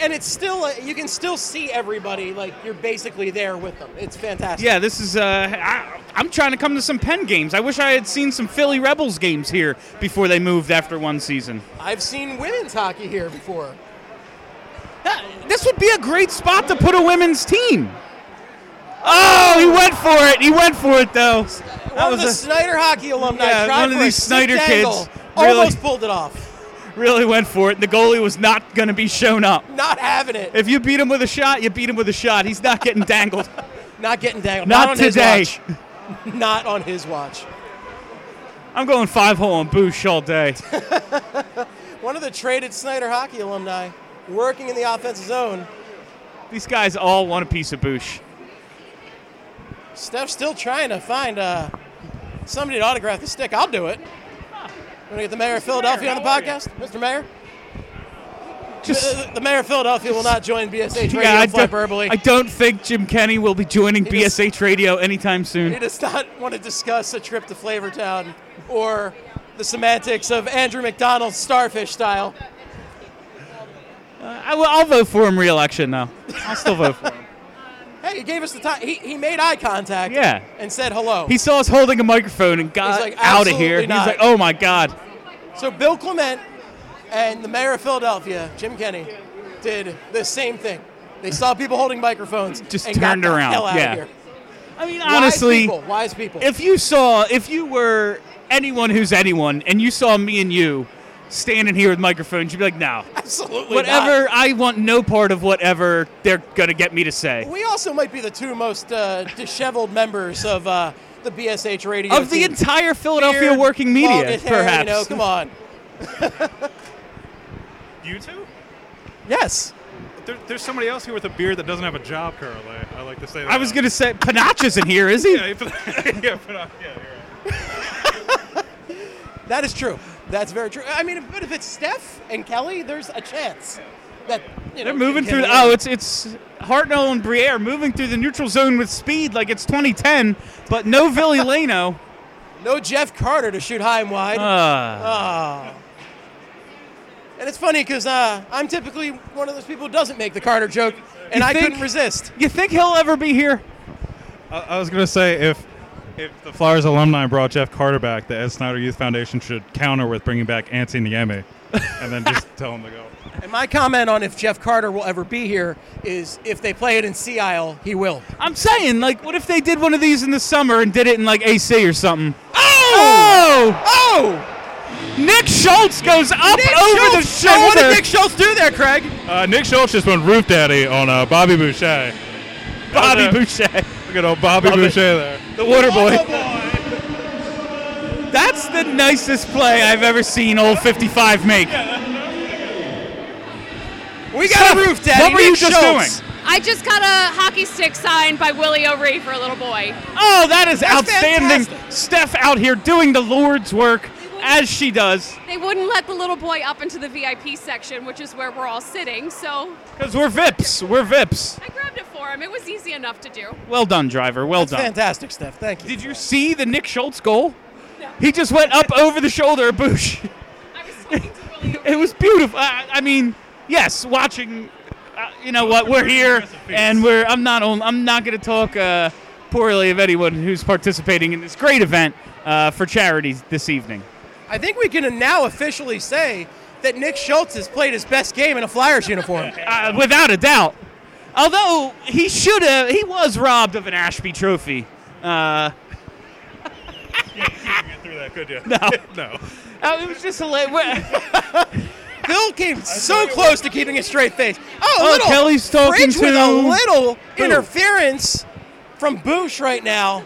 and it's still uh, you can still see everybody like you're basically there with them. It's fantastic. yeah, this is. Uh, I, I'm trying to come to some Penn games. I wish I had seen some Philly Rebels games here before they moved after one season. I've seen women's hockey here before. This would be a great spot to put a women's team. Oh, he went for it. He went for it though. That One of was the a, Snider hockey alumni Yeah, one of these Snider kids really- almost pulled it off. Really went for it. And the goalie was not going to be shown up. Not having it. If you beat him with a shot, you beat him with a shot. He's not getting dangled. [laughs] Not getting dangled. Not on today. His watch. [laughs] Not on his watch. I'm going five hole on Boosh all day. [laughs] One of the traded Snider hockey alumni working in the offensive zone. These guys all want a piece of Boosh. Steph's still trying to find uh, somebody to autograph the stick. I'll do it. Want to get the mayor of Philadelphia on the podcast, Mr. Mayor? the, the mayor of Philadelphia will not join BSH Radio Yeah, I don't, Verbally. I don't think Jim Kenney will be joining He just- BSH Radio anytime soon. He does not want to discuss a trip to Flavortown or the semantics of Andrew MacDonald's starfish style. Uh, I will, I'll vote for him re-election though. I'll still vote for him. Hey, he gave us the time. He, he made eye contact Yeah. and said hello. He saw us holding a microphone and got like, out of here. "Absolutely He's not." like, "Oh my god." So Bill Clement and the mayor of Philadelphia, Jim Kenney, did the same thing. They saw people holding microphones, Just and turned around, yeah. I mean, Wise honestly, people, wise people. if you saw, if you were anyone who's anyone, and you saw me and you standing here with microphones, you'd be like, "No, Absolutely whatever. not. I want no part of whatever they're gonna get me to say." We also might be the two most uh, disheveled members of uh, the BSH radio Of the entire Philadelphia Beard, working media, longish hair, perhaps. You know, come on. [laughs] You two? Yes. There, there's somebody else here with a beard that doesn't have a job currently. I like to say that. I was gonna say Panaccio's in here, is he? Yeah, but, [laughs] yeah, but, uh, yeah, you're right. [laughs] That is true. That's very true. I mean, but if it's Steph and Kelly, there's a chance that you know They're moving through. The, oh, it's it's Hartnell and Briere moving through the neutral zone with speed like it's 2010, but no [laughs] Ville Leino. no Jeff Carter to shoot high and wide. Uh, Oh. And it's funny because uh, I'm typically one of those people who doesn't make the Carter joke, and You I think- couldn't resist. you think he'll ever be here? I, I was gonna say if if the Flyers alumni brought Jeff Carter back, the Ed Snider Youth Foundation should counter with bringing back Antti Niemi, and then just [laughs] tell him to go. And my comment on if Jeff Carter will ever be here is if they play it in Sea Isle, he will. I'm saying, like, what if they did one of these in the summer and did it in like AC or something? Oh! Oh! Nick Schultz goes up Nick over Schultz! the And shoulder. What did Nick Schultz do there, Craig? Uh, Nick Schultz just went roof daddy on uh, Bobby Boucher. Bobby Boucher, Look at old Bobby Love it. Boucher there. The water boy. That's the nicest play I've ever seen old 55 make. We got a roof daddy. What were Nick you just Schultz. doing? I just got a hockey stick signed by Willie O'Ree for a little boy. Oh, that is That's outstanding. fantastic. Steph out here doing the Lord's work as she does. They wouldn't let the little boy up into the VIP section, which is where we're all sitting, so Because we're VIPs. We're VIPs. I grabbed it for him. It was easy enough to do. Well done, driver. Well That's done. fantastic, Steph. Thank you. Did you see the Nick Schultz goal? No. He just went up over the shoulder of Boosh. I was talking to Willie O'Ree. [laughs] It was beautiful. I, I mean, yes, watching. Uh, you know what? We're here, and we're. I'm not. on- I'm not going to talk uh, poorly of anyone who's participating in this great event uh, for charity this evening. I think we can now officially say that Nick Schultz has played his best game in a Flyers uniform. [laughs] uh, without a doubt. Although he should have, he was robbed of an Ashby Trophy. Uh, You couldn't get through that, could you? No. [laughs] no. uh, it was just a la- [laughs] Bill came so close to keeping a straight face. Oh, a Oh, little Kelly's talking Fridge with a little Who? interference from Boosh right now.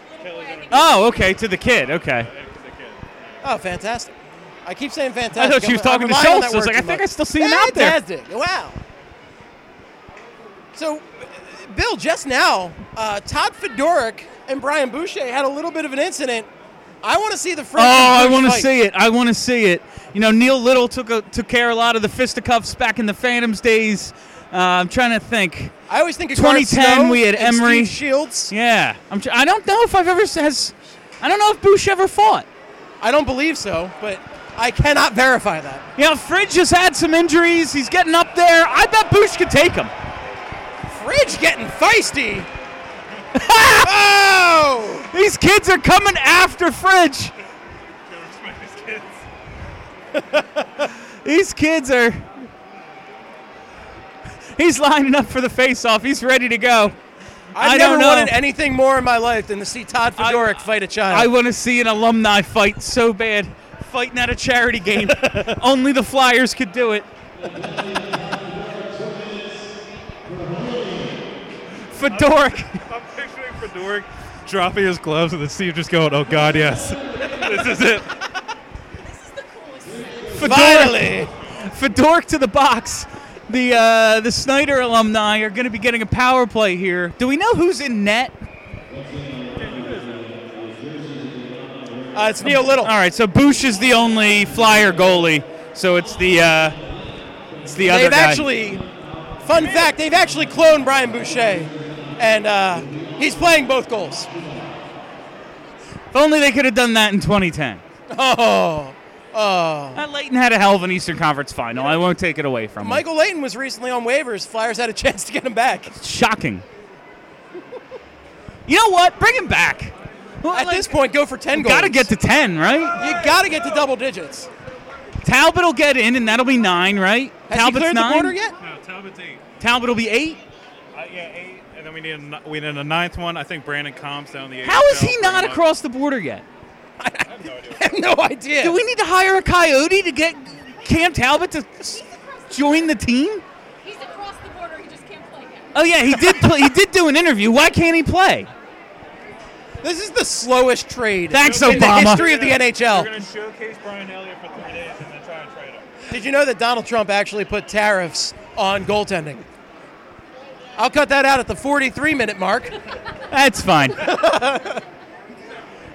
Oh, okay, to the kid. Okay. Oh, fantastic. I keep saying I fantastic. thought she was I'm- I'm talking to relying on Schultz. I was like, I think I still see him out there. Fantastic. Wow. So, Bill, just now, uh, Todd Fedoruk and Brian Boucher had a little bit of an incident. I want to see the Fridge Oh, I want to see it. I want to see it. You know, Neil Little took a, took care of a lot of the fisticuffs back in the Phantoms days. Uh, I'm trying to think. I always think of 2010, Snow we had Emery. Shields. Yeah, I'm. Tr- I don't know if I've ever has. I don't know if Boosh ever fought. I don't believe so, but I cannot verify that. You know, Fridge has had some injuries. He's getting up there. I bet Boosh could take him. Fridge getting feisty. [laughs] oh! These kids are coming after Fridge. [laughs] These kids are. He's lining up for the face-off. He's ready to go. I've I never don't know. wanted anything more in my life than to see Todd Fedoruk fight a child. I want to see an alumni fight so bad, fighting at a charity game. [laughs] Only the Flyers could do it. Fedoruk. I'm picturing Fedoruk dropping his gloves and then Steve just going, "Oh God, yes, this is it." Fedoruk. Finally! Fedoruk to the box. The uh, the Snider alumni are going to be getting a power play here. Do we know who's in net? Uh, it's Neil Little. All right, so Boosh is the only Flyer goalie. So it's the uh, It's the other they've actually, fun fact, they've actually cloned Brian Boucher, and uh, he's playing both goals. If only they could have done that in 2010. Oh, oh. Uh, Leighton had a hell of an Eastern Conference final. I won't take it away from him. Michael Leighton was recently on waivers. Flyers had a [laughs] chance to get him back. Shocking. You know what? Bring him back. At this point, go for 10 goals. Got to get to 10, right? You got to get to double digits. Talbot will get in, and that'll be nine, right? Has Talbot's he cleared nine. the border yet? No, Talbot's eight. Talbot will be eight. Uh, yeah, eight. And then we need a, we need a ninth one. I think Brandon Combs down the eight. How is he not across the border yet? [laughs] I have no idea. [laughs] I have no idea. Do we need to hire a coyote to get Cam Talbot to s- join the team? He's across the border. He just can't play yet. Oh yeah, he did. Play, he did do an interview. Why can't he play? This is the slowest trade Thanks, in Obama. the history of the NHL. We're NHL. going to showcase Brian Elliott for three days and then try and trade him. Did you know that Donald Trump actually put tariffs on goaltending? I'll cut that out at the 43 minute mark. That's fine.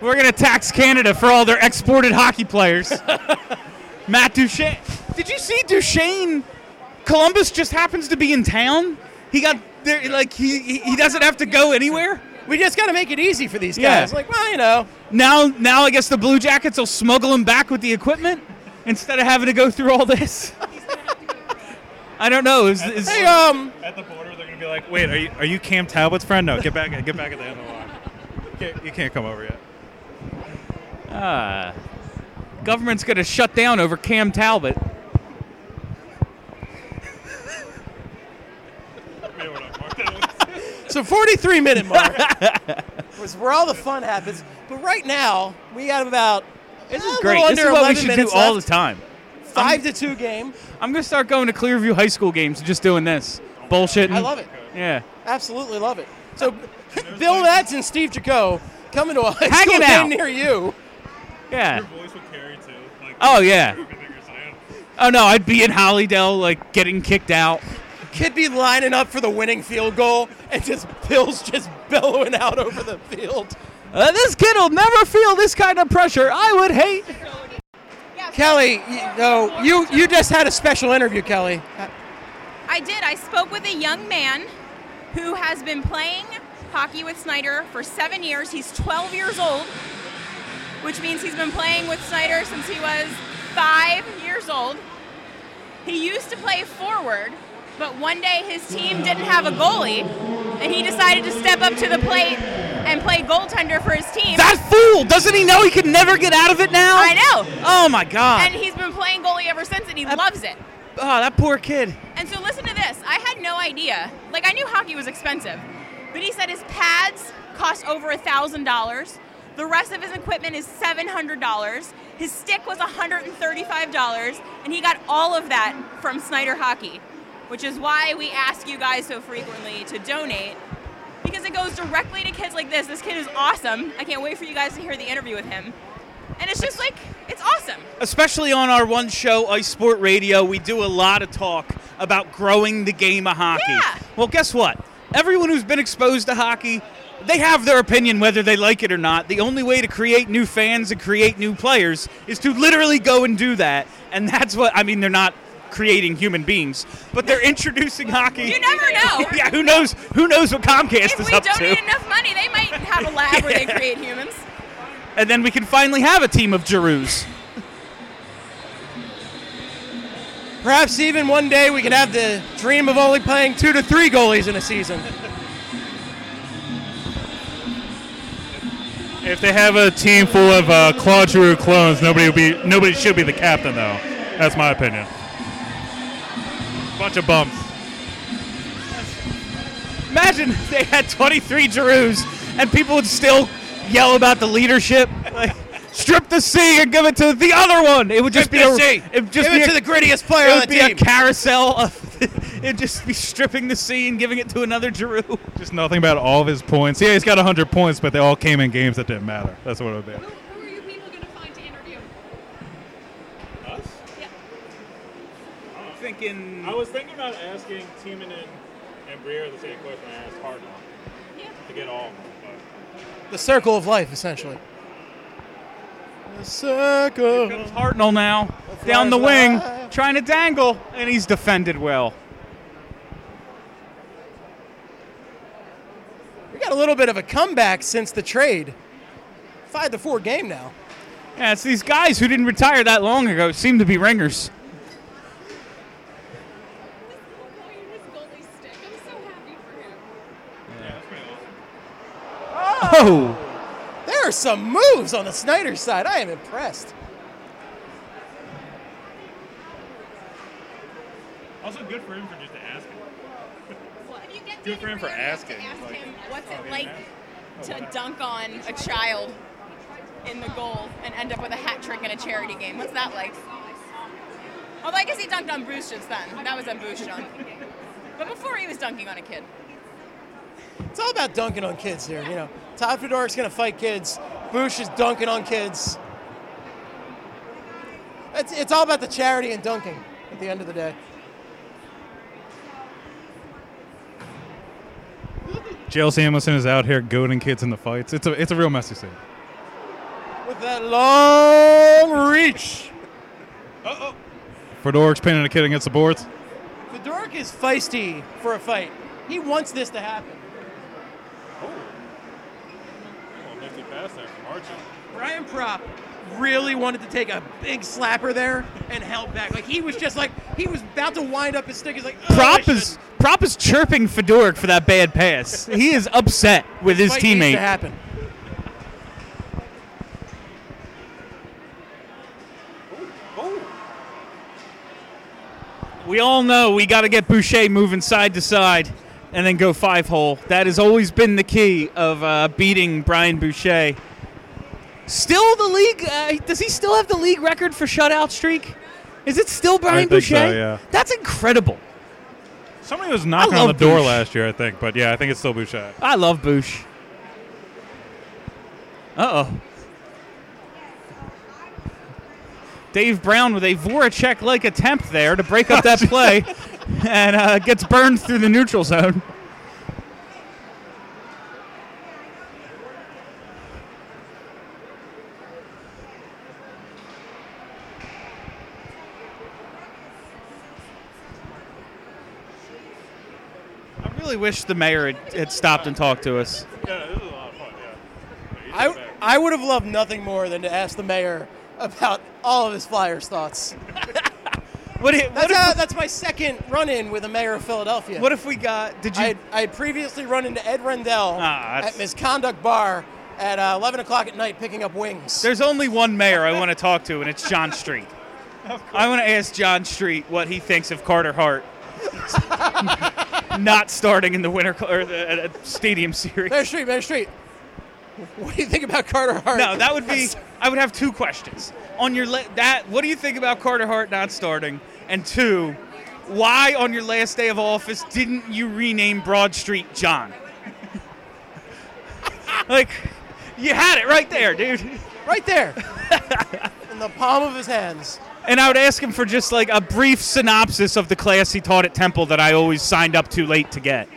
We're gonna tax Canada for all their exported hockey players. [laughs] Matt Duchene. Did you see Duchene? Columbus just happens to be in town. He got there. Like he he he doesn't have to go anywhere. We just got to make it easy for these guys. Yeah. guys. Like, well, you know, Now now I guess the Blue Jackets will smuggle him back with the equipment instead of having to go through all this. [laughs] I don't know. Is, is, hey, um, At the border, they're going to be like, wait, are you, are you Cam Talbot's friend? No, get back, get back at the end of the line. You can't, you can't come over yet. Ah, government's gonna shut down over Cam Talbot. So 43 minute mark [laughs] was where all the fun happens. But right now, we got about This is little great. This is what we should do minutes all the time. Five to two game. I'm gonna start going to Clearview High School games and just doing this bullshitting. I love it. Yeah. Absolutely love it. So, [laughs] Bill Nats and Steve Jaco coming to a high Hanging school out. game near you. Yeah. Your voice would carry too. Like, Oh yeah. everything you're saying. Oh no, I'd be in Hollydale like getting kicked out. Kid be lining up for the winning field goal, and just Bill's just bellowing out over the field. Uh, this kid will never feel this kind of pressure. I would hate. Kelly, you, no, you you just had a special interview, Kelly. I did. I spoke with a young man who has been playing hockey with Snider for seven years. He's 12 years old, which means he's been playing with Snider since he was five years old. He used to play forward, but one day his team didn't have a goalie, and he decided to step up to the plate and play goaltender for his team. That fool! Doesn't he know he can never get out of it now? I know. Oh my god. And he's been playing goalie ever since, and he loves it. oh, that poor kid. And so listen to this. I had no idea. Like I knew hockey was expensive, but he said his pads cost over a thousand dollars. The rest of his equipment is seven hundred dollars. His stick was hundred and thirty-five dollars, and he got all of that from Snider Hockey, which is why we ask you guys so frequently to donate. Because it goes directly to kids like this. This kid is awesome. I can't wait for you guys to hear the interview with him. And it's just like, it's awesome. Especially on our one show, Ice Sport Radio, we do a lot of talk about growing the game of hockey. Yeah. Well, guess what? Everyone who's been exposed to hockey, they have their opinion whether they like it or not. The only way to create new fans and create new players is to literally go and do that. And that's what, I mean, they're not creating human beings, but they're introducing hockey. You never know. [laughs] yeah, who knows? Who knows what Comcast If is we up donate to? enough money, they might have a lab where they [laughs] create humans. And then we can finally have a team of Giroux. Perhaps even one day we could have the dream of only playing two to three goalies in a season. If they have a team full of uh, Claude Giroux clones, nobody will be nobody should be the captain though. That's my opinion. Bunch of bumps. Imagine if they had 23 Giroux and people would still yell about the leadership. Like, strip the C and give it to the other one. It would just Strip be the a, C. It would just Give be it a, to the grittiest player on the team. [laughs] it would be a carousel of. It'd just be stripping the C and giving it to another Giroux. Just nothing about all of his points. Yeah, he's got 100 points, but they all came in games that didn't matter. That's what it would be. Who are you people going to find to interview? I'm thinking. I was thinking about asking Timonen and, and Briere the same question I asked Hartnell. To get all of them. The circle of life, essentially. The circle. Hartnell now down the wing. trying to dangle, and he's defended well. We got a little bit of a comeback since the trade. Five to four game now. Yeah, it's these guys who didn't retire that long ago seem to be ringers. Oh, There are some moves on the Snider side. I am impressed. Also good for him for just asking. If you get Good for him for asking. Ask Like, him what's it like didn't to dunk on a child in the goal and end up with a hat trick in a charity game. What's that like? Although I guess he dunked on Bruce just then. That was a Bruce dunk. But before he was dunking on a kid. It's all about dunking on kids here. You know, Todd Fedoruk's going to fight kids. Boosh is dunking on kids. It's, it's all about the charity and dunking at the end of the day. Kjell Samuelsson is out here goading kids in the fights. It's a it's a real messy scene. With that long reach. Uh-oh. Fedoruk's pinning a kid against the boards. Fedoruk is feisty for a fight. He wants this to happen. Brian Propp really wanted to take a big slapper there and held back. Like he was just like he was about to wind up his stick. He's like, "Oh, Propp is Propp is chirping Fedoruk for that bad pass. He is upset with his Fight needs to teammate. happen. We all know we got to get Boucher moving side to side and then go five hole. That has always been the key of uh, beating Brian Boucher. Still the league? Uh, does he still have the league record for shutout streak? Is it still Brian think so, yeah. That's incredible. Somebody was knocking on the door Bouch. last year, I think, but yeah, I think it's still Boucher. I love Bouch. Uh oh. Dave Brown with a Voracek like attempt there to break up that [laughs] play and uh, gets burned through the neutral zone. Really wish the mayor had, had stopped and talked to us. Yeah, this is a lot of fun. Yeah. I, I would have loved nothing more than to ask the mayor about all of his Flyers thoughts. [laughs] What, if, That's, uh, that's my second run-in with the mayor of Philadelphia. what if we got? Did you? I had, I had previously run into Ed Rendell Ah, at Misconduct Bar at uh, 11 o'clock at night picking up wings. There's only one mayor I want to talk to, and it's John Street. [laughs] I want to ask John Street what he thinks of Carter Hart [laughs] not starting in the winter Cl- or the uh, stadium series. Mayor Street, Mayor Street. What do you think about Carter Hart? No, that would be. I would have two questions on your la- that. What do you think about Carter Hart not starting? And two, why on your last day of office didn't you rename Broad Street John? [laughs] like, you had it right there, dude. right there, [laughs] in the palm of his hands. And I would ask him for just like a brief synopsis of the class he taught at Temple that I always signed up too late to get.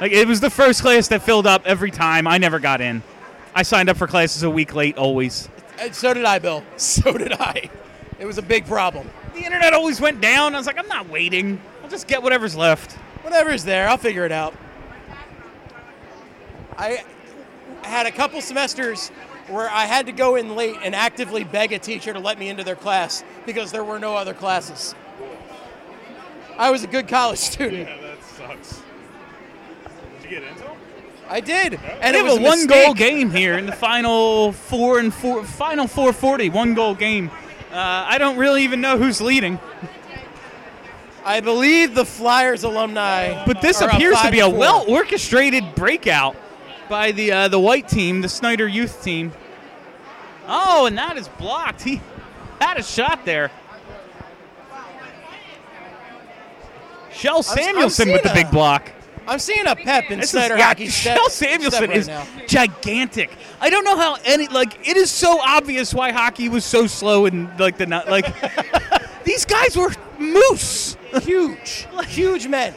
like it was the first class that filled up every time. I never got in. I signed up for classes a week late always. And so did I, Bill. [laughs] So did I. It was a big problem. The internet always went down. I was like, I'm not waiting. I'll just get whatever's left. Whatever's there, I'll figure it out. I had a couple semesters where I had to go in late and actively beg a teacher to let me into their class because there were no other classes. I was a good college student. Yeah, that sucks. Did you get into them? I did, and And it it was a a one goal game here in the final four and four, final 440, one goal game. Uh, I don't really even know who's leading, I believe the Flyers alumni. but this appears to be a well orchestrated breakout by the uh, the white team, the Snider youth team. Oh, and that is blocked. He had a shot there. Kjell I'm Samuelsson with the seeing big block. I'm seeing a pep in This Snider is, yeah, hockey. step- Kjell Samuelsson right is now. gigantic. I don't know how any like it is so obvious why hockey was so slow and like the not like [laughs] these guys were moose. huge, huge men.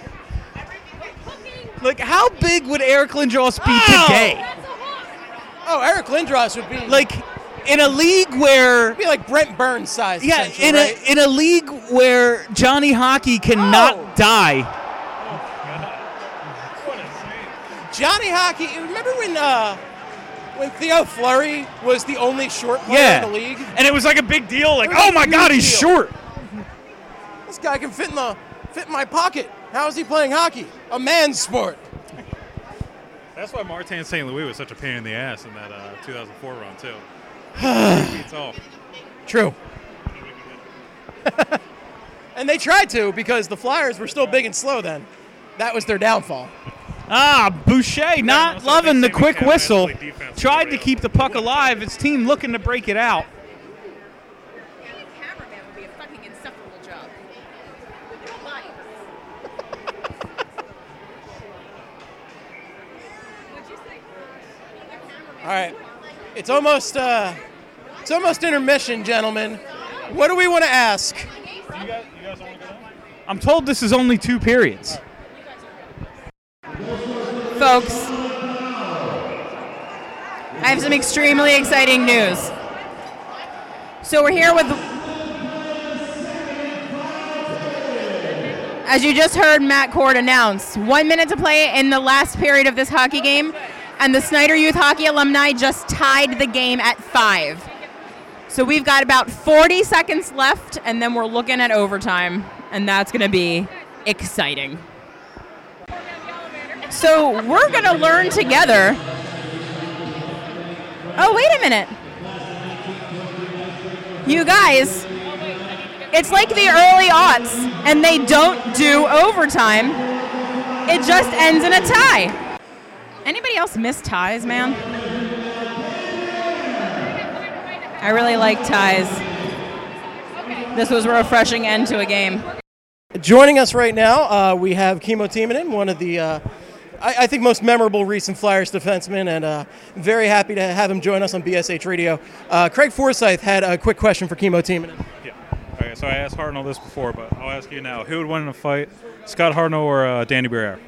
Like how big would Eric Lindros be Oh! today? Oh, Eric Lindros would be Like in a league where be like Brent Burns size. yeah, essentially, in right? a in a league where Johnny Hockey cannot Oh. die. Johnny Hockey. Remember when uh, when Theo Fleury was the only short player Yeah, in the league? and it was like a big deal. Like, oh my God, he's deal. short. This guy can fit in the fit in my pocket. How is he playing hockey? A man's sport. That's why Martin St. Louis was such a pain in the ass in that uh, 2004 run too. [sighs] Beats all. True. [laughs] and they tried to because the Flyers were still big and slow then. That was their downfall. Ah, Boucher not loving the quick whistle. Tried to keep the puck alive. His team looking to break it out. cameraman would be a fucking insufferable job. All right. It's almost uh, it's almost intermission, gentlemen. What do we want to ask? I'm told this is only two periods. Folks, I have some extremely exciting news. So we're here with, as you just heard Matt Cord announce, one minute to play in the last period of this hockey game, and the Snider Youth Hockey alumni just tied the game at five. So we've got about 40 seconds left, and then we're looking at overtime, and that's going to be exciting. So we're going to learn together. Oh, wait a minute. You guys, it's like the early aughts, and they don't do overtime. It just ends in a tie. Anybody else miss ties, man? I really like ties. This was a refreshing end to a game. Joining us right now, uh, we have Kimmo Timonen, one of the, uh, I, I think, most memorable recent Flyers defensemen, and uh, very happy to have him join us on BSH Radio. Uh, Craig Forsyth had a quick question for Kimmo Timonen. Yeah. Okay, so I asked Hartnell this before, but I'll ask you now. Who would win in a fight, Scott Hartnell or uh, Danny Briere?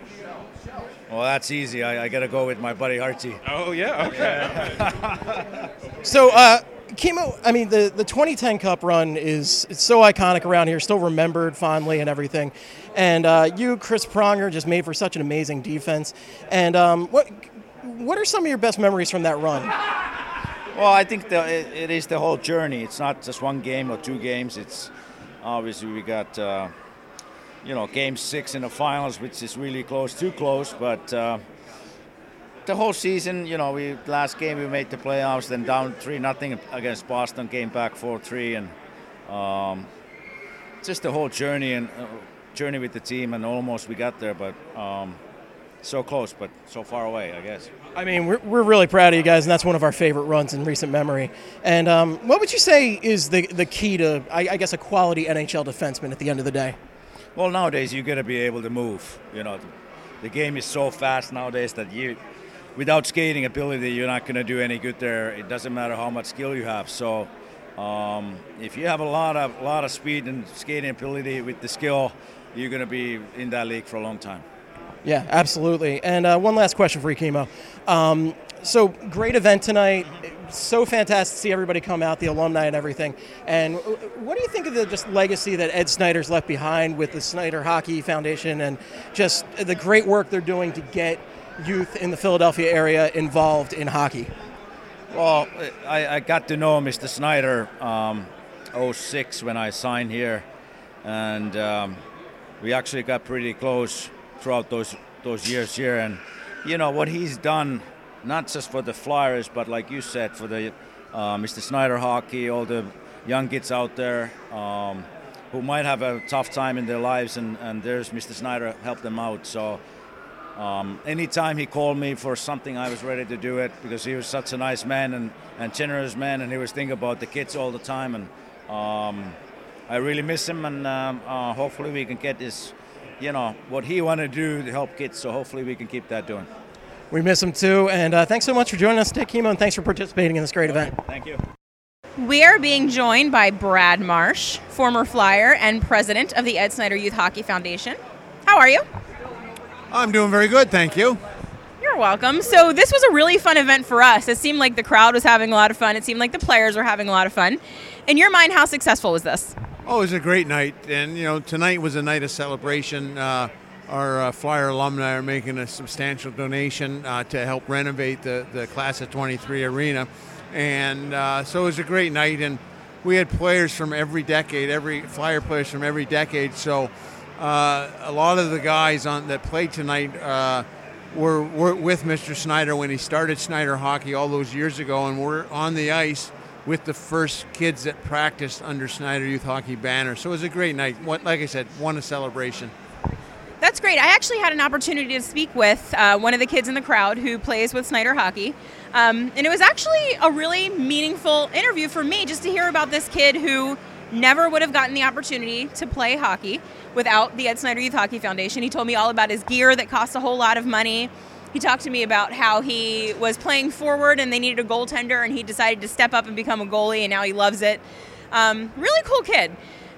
Well, that's easy. I, I got to go with my buddy Archie. Oh yeah, okay. [laughs] So, uh, Kimmo, I mean, the, the 2010 Cup run is it's so iconic around here, still remembered fondly and everything. And uh, you, Chris Pronger, just made for such an amazing defense. And um, what what are some of your best memories from that run? Well, I think the, it, it is the whole journey. It's not just one game or two games. It's obviously we got uh, you know game six in the finals, which is really close, too close. But uh, the whole season, you know, we last game we made the playoffs, then down three nothing against Boston, came back four three, and um, just the whole journey and uh, journey with the team, and almost we got there, but. Um, so close, but so far away, I guess. I mean, we're, we're really proud of you guys, and that's one of our favorite runs in recent memory. And um, what would you say is the, the key to, I, I guess, a quality NHL defenseman at the end of the day? Well, nowadays you're going to be able to move. You know, the, game is so fast nowadays that you, without skating ability, you're not going to do any good there. It doesn't matter how much skill you have. So, um, if you have a lot of lot of speed and skating ability with the skill, you're going to be in that league for a long time. Yeah, absolutely. And uh, one last question for you, Kimmo. Um, so great event tonight. So fantastic to see everybody come out, the alumni and everything. And what do you think of the just legacy that Ed Snider's left behind with the Snider Hockey Foundation and just the great work they're doing to get youth in the Philadelphia area involved in hockey? Well, I, I got to know Mr. Snider um, 06 when I signed here, and um, we actually got pretty close throughout those those years here. And you know what he's done, not just for the Flyers, but like you said, for the uh, Mr. Snider hockey, all the young kids out there um, who might have a tough time in their lives, and, and there's Mr. Snider help them out. So. Um, anytime he called me for something, I was ready to do it because he was such a nice man and, and generous man, and he was thinking about the kids all the time. And um, I really miss him, and um, uh, hopefully we can get this, you know, what he wanted to do to help kids. So hopefully we can keep that doing. We miss him too. And uh, thanks so much for joining us today, Kimmo, and thanks for participating in this great event. Thank you. We are being joined by Brad Marsh, former Flyer and president of the Ed Snider Youth Hockey Foundation. How are you? I'm doing very good, thank you. You're You're welcome. So this was a really fun event for us. It seemed like the crowd was having a lot of fun. It seemed like the players were having a lot of fun. In your mind, how successful was this? Oh, it was a great night, and you know tonight was a night of celebration. Uh, our uh, Flyer alumni are making a substantial donation uh, to help renovate the, the Class of 23 arena, and uh, so it was a great night. And we had players from every decade, every Flyer players from every decade. So uh, a lot of the guys on that played tonight uh, were, were with Mr. Snider when he started Snider hockey all those years ago, and we're on the ice with the first kids that practiced under Snider Youth Hockey banner. So it was a great night. What, like I said, one a celebration. That's great. I actually had an opportunity to speak with uh, one of the kids in the crowd who plays with Snider Hockey. Um, and it was actually a really meaningful interview for me just to hear about this kid who never would have gotten the opportunity to play hockey without the Ed Snider Youth Hockey Foundation. He told me all about his gear that costs a whole lot of money. He talked to me about how he was playing forward and they needed a goaltender, and he decided to step up and become a goalie, and now he loves it. Um, really cool kid.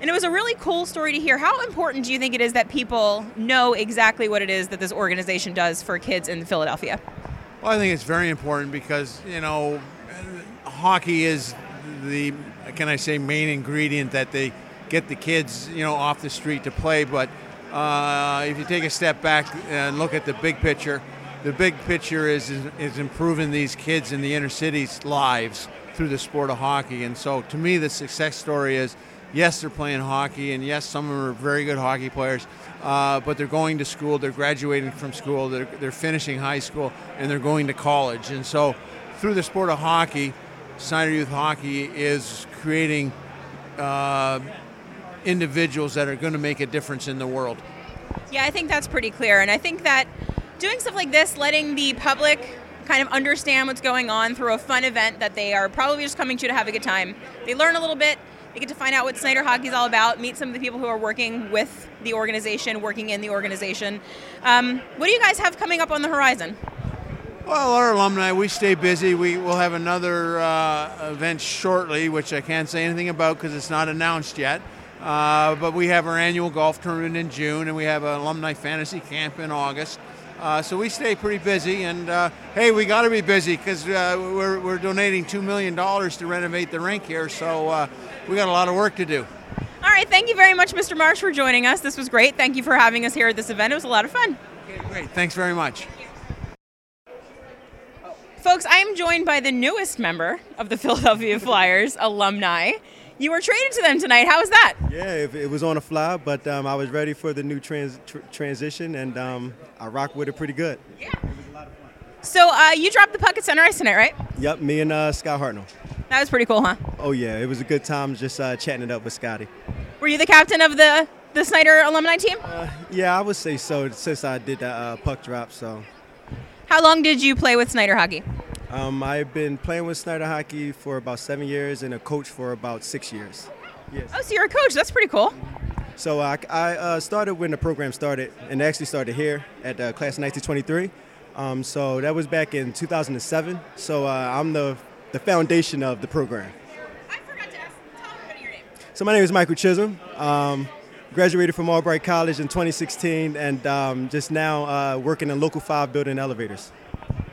And it was a really cool story to hear. How important do you think it is that people know exactly what it is that this organization does for kids in Philadelphia? Well, I think it's very important because, you know, hockey is the, can I say, main ingredient that they get the kids, you know, off the street to play. But uh, if you take a step back and look at the big picture, the big picture is, is, is improving these kids in the inner cities' lives through the sport of hockey. And so to me, the success story is yes, they're playing hockey, and yes, some of them are very good hockey players, uh, but they're going to school, they're graduating from school, they're, they're finishing high school, and they're going to college. And so through the sport of hockey, Snider Youth Hockey is creating uh, individuals that are going to make a difference in the world. Yeah, I think that's pretty clear. And I think that doing stuff like this, letting the public kind of understand what's going on through a fun event that they are probably just coming to to have a good time. They learn a little bit, they get to find out what Snider Hockey is all about, meet some of the people who are working with the organization, working in the organization. Um, what do you guys have coming up on the horizon? Well, our alumni, we stay busy. We will have another uh, event shortly, which I can't say anything about because it's not announced yet. Uh, but we have our annual golf tournament in June, and we have an alumni fantasy camp in August. Uh, so we stay pretty busy, and uh, hey, we got to be busy because uh, we're, we're donating $2 million to renovate the rink here, so uh, we got a lot of work to do. All right, thank you very much, Mr. Marsh, for joining us. This was great. Thank you for having us here at this event. It was a lot of fun. Okay, great. Thanks very much. Folks, I am joined by the newest member of the Philadelphia Flyers [laughs] alumni. You were traded to them tonight. How was that? Yeah, it, it was on a fly, but um, I was ready for the new trans, tr- transition, and um, I rocked with it pretty good. Yeah. So uh, you dropped the puck at center ice tonight, right? Yep, me and uh, Scott Hartnell. That was pretty cool, huh? Oh yeah, it was a good time just uh, chatting it up with Scotty. Were you the captain of the the Snider alumni team? Uh, yeah, I would say so since I did that uh, puck drop. So. How long did you play with Snider hockey? Um, I've been playing with Snider hockey for about seven years and a coach for about six years. Yes. Oh, so you're a coach? That's pretty cool. So I, I uh, started when the program started, and actually started here at uh, class 1923. Um, so that was back in 2007. So uh, I'm the the foundation of the program. I forgot to ask. Tell everybody your name. So my name is Michael Chisholm. Um, graduated from Albright College in 2016, and um, just now uh, working in Local 5 building elevators.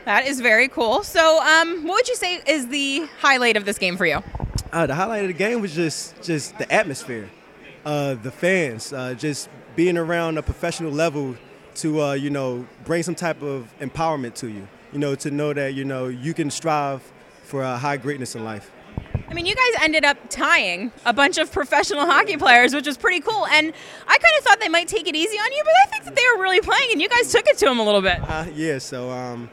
That is very cool. So, um, what would you say is the highlight of this game for you? Uh, the highlight of the game was just just the atmosphere, uh, the fans, uh, just being around a professional level to uh, you know bring some type of empowerment to you. You know to know that you know you can strive for a high greatness in life. I mean, you guys ended up tying a bunch of professional hockey players, which was pretty cool. And I kind of thought they might take it easy on you, but I think that they were really playing, and you guys took it to them a little bit. Uh, yeah. So. Um,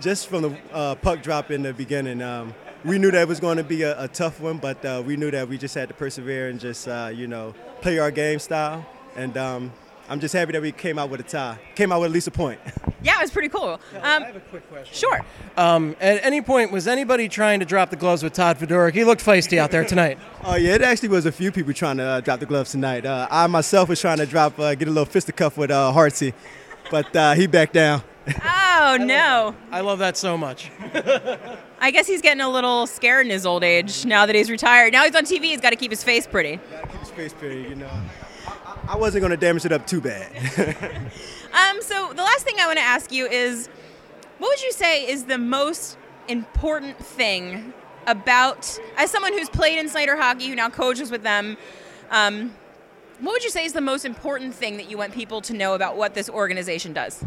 just from the uh, puck drop in the beginning, um, we knew that it was going to be a, a tough one, but uh, we knew that we just had to persevere and just, uh, you know, play our game style. And um, I'm just happy that we came out with a tie, came out with at least a point. [laughs] Yeah, it was pretty cool. Um, I have a quick question. Sure. Um, at any point, was anybody trying to drop the gloves with Todd Fedoruk? He looked feisty out there tonight. [laughs] Oh yeah, it actually was a few people trying to uh, drop the gloves tonight. Uh, I myself was trying to drop, uh, get a little fisticuff with uh, Hartsey, but uh, he backed down. [laughs] Oh no! I love that so much. I guess he's getting a little scared in his old age now that he's retired. Now he's on TV. He's got to keep his face pretty. Gotta keep his face pretty, you know. I, wasn't going to damage it up too bad. [laughs] um, so the last thing I want to ask you is, What would you say is the most important thing about, as someone who's played in Snider hockey, who now coaches with them, um, what would you say is the most important thing that you want people to know about what this organization does?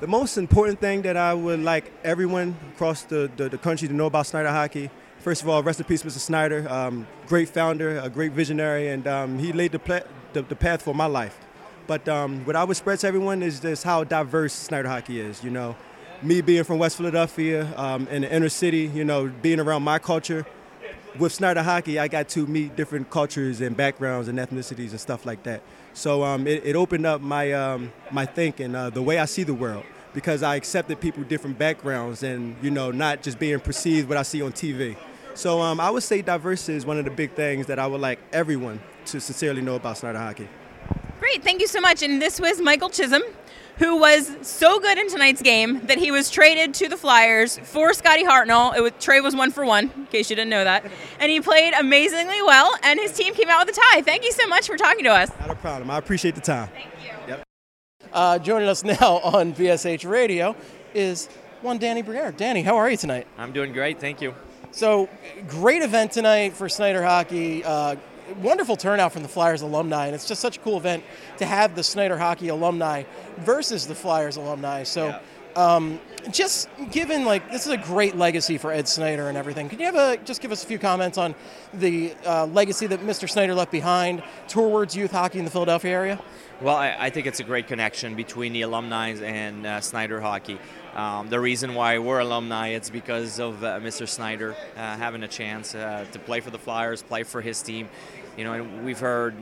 The most important thing that I would like everyone across the, the, the country to know about Snider hockey, first of all, rest in peace, Mr. Snider. Um, great founder, a great visionary, and um, he laid the, pla- the, the, path for my life. But um, what I would spread to everyone is just how diverse Snider hockey is. You know, me being from West Philadelphia um, in the inner city, you know, being around my culture. With Snider hockey, I got to meet different cultures and backgrounds and ethnicities and stuff like that. So um, it, it, opened up my um, my thinking, uh, the way I see the world, because I accepted people with different backgrounds and you know not just being perceived what I see on TV. So um, I would say diversity is one of the big things that I would like everyone to sincerely know about Snider hockey. Great, thank you so much. And this was Michael Chisholm, who was so good in tonight's game that he was traded to the Flyers for Scotty Hartnell. It was, Trey was one for one, in case you didn't know that. And he played amazingly well, and his team came out with a tie. Thank you so much for talking to us. Not a problem. I appreciate the time. Thank you. Yep. Uh, joining us [laughs] now on BSH Radio is one Danny Briere. Danny, how are you tonight? I'm doing great, thank you. So, great event tonight for Snider Hockey. Uh, wonderful turnout from the Flyers alumni, and it's just such a cool event to have the Snider Hockey alumni versus the Flyers alumni. So, yeah. um, just given like this is a great legacy for Ed Snider and everything. Can you have a just give us a few comments on the uh, legacy that Mr. Snider left behind towards youth hockey in the Philadelphia area? Well, I, I think it's a great connection between the alumni and uh, Snider hockey. Um, the reason why we're alumni it's because of uh, Mr. Snider uh, having a chance uh, to play for the Flyers, play for his team. You know, and we've heard,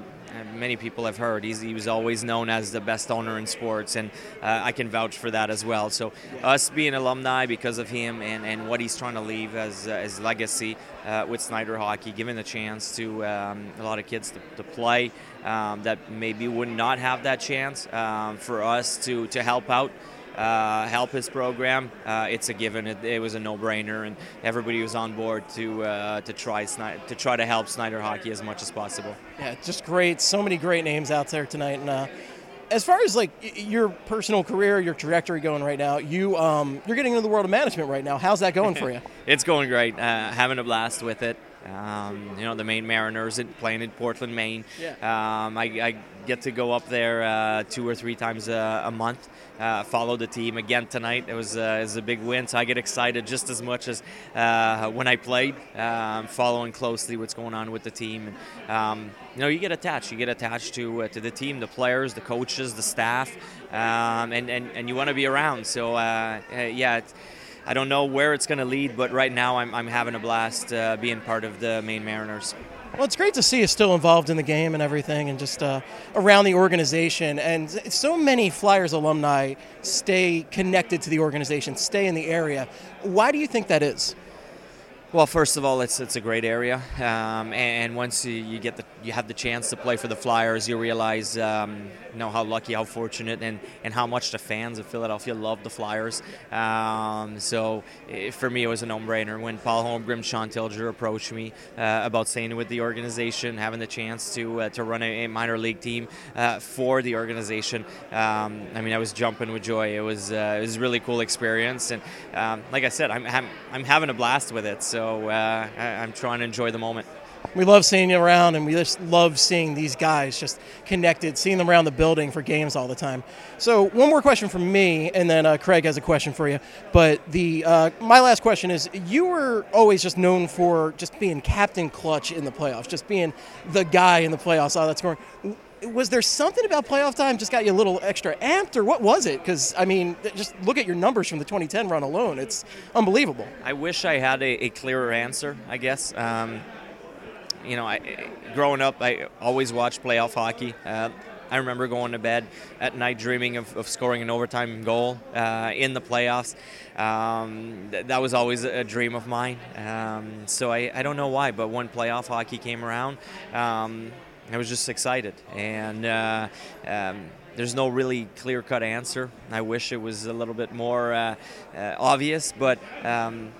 many people have heard, he was always known as the best owner in sports, and uh, I can vouch for that as well. So, us being alumni because of him and, and what he's trying to leave as his legacy uh, with Snider Hockey, giving the chance to um, a lot of kids to, to play um, that maybe would not have that chance, um, for us to, to help out uh, help his program, uh, it's a given. It, it, was a no-brainer, and everybody was on board to uh, to try to try to help Snider Hockey as much as possible. Yeah, just great. So many great names out there tonight, and uh, as far as like your personal career, your trajectory going right now, you um, you're getting into the world of management right now. How's that going for you? [laughs] it's going great. Uh, having a blast with it. Um, you know, the Maine Mariners playing in Portland, Maine. Yeah. Um, I, I, get to go up there uh, two or three times a, a month, uh, follow the team. Again tonight, it was, uh, it was a big win, so I get excited just as much as uh, when I played, um, following closely what's going on with the team. And, um, you know, you get attached. You get attached to uh, to the team, the players, the coaches, the staff, um, and, and, and you want to be around. So, uh, yeah. I don't know where it's going to lead, but right now I'm, I'm having a blast uh, being part of the Maine Mariners. Well, it's great to see you still involved in the game and everything, and just uh, around the organization. And so many Flyers alumni stay connected to the organization, stay in the area. Why do you think that is? Well, first of all, it's it's a great area, um, and, once you, you, get the you have the chance to play for the Flyers, you realize um, know how lucky, how fortunate, and, and how much the fans of Philadelphia love the Flyers. Um, so it, for me, it was a no-brainer when Paul Holmgren, Shawn Tilger approached me uh, about staying with the organization, having the chance to uh, to run a, minor league team uh, for the organization. Um, I mean, I was jumping with joy. It was uh, it was a really cool experience, and um, like I said, I'm, I'm, I'm having a blast with it. So uh, I, am trying to enjoy the moment. We love seeing you around, and we just love seeing these guys just connected, seeing them around the building for games all the time. So, one more question from me, and then uh, Craig has a question for you. But the uh, my last question is: You were always just known for just being captain clutch in the playoffs, just being the guy in the playoffs. Oh, that's scoring was there something about playoff time just got you a little extra amped, or what was it? Because I mean, just look at your numbers from the 2010 run alone; it's unbelievable. I wish I had a, a clearer answer. I guess. Um, you know, I, growing up, I always watched playoff hockey. Uh, I remember going to bed at night dreaming of, of scoring an overtime goal uh, in the playoffs. Um, th- that was always a dream of mine. Um, so I, I, don't know why, but when playoff hockey came around, um, I was just excited, and uh, um, there's no really clear-cut answer. I wish it was a little bit more uh, uh, obvious, but um,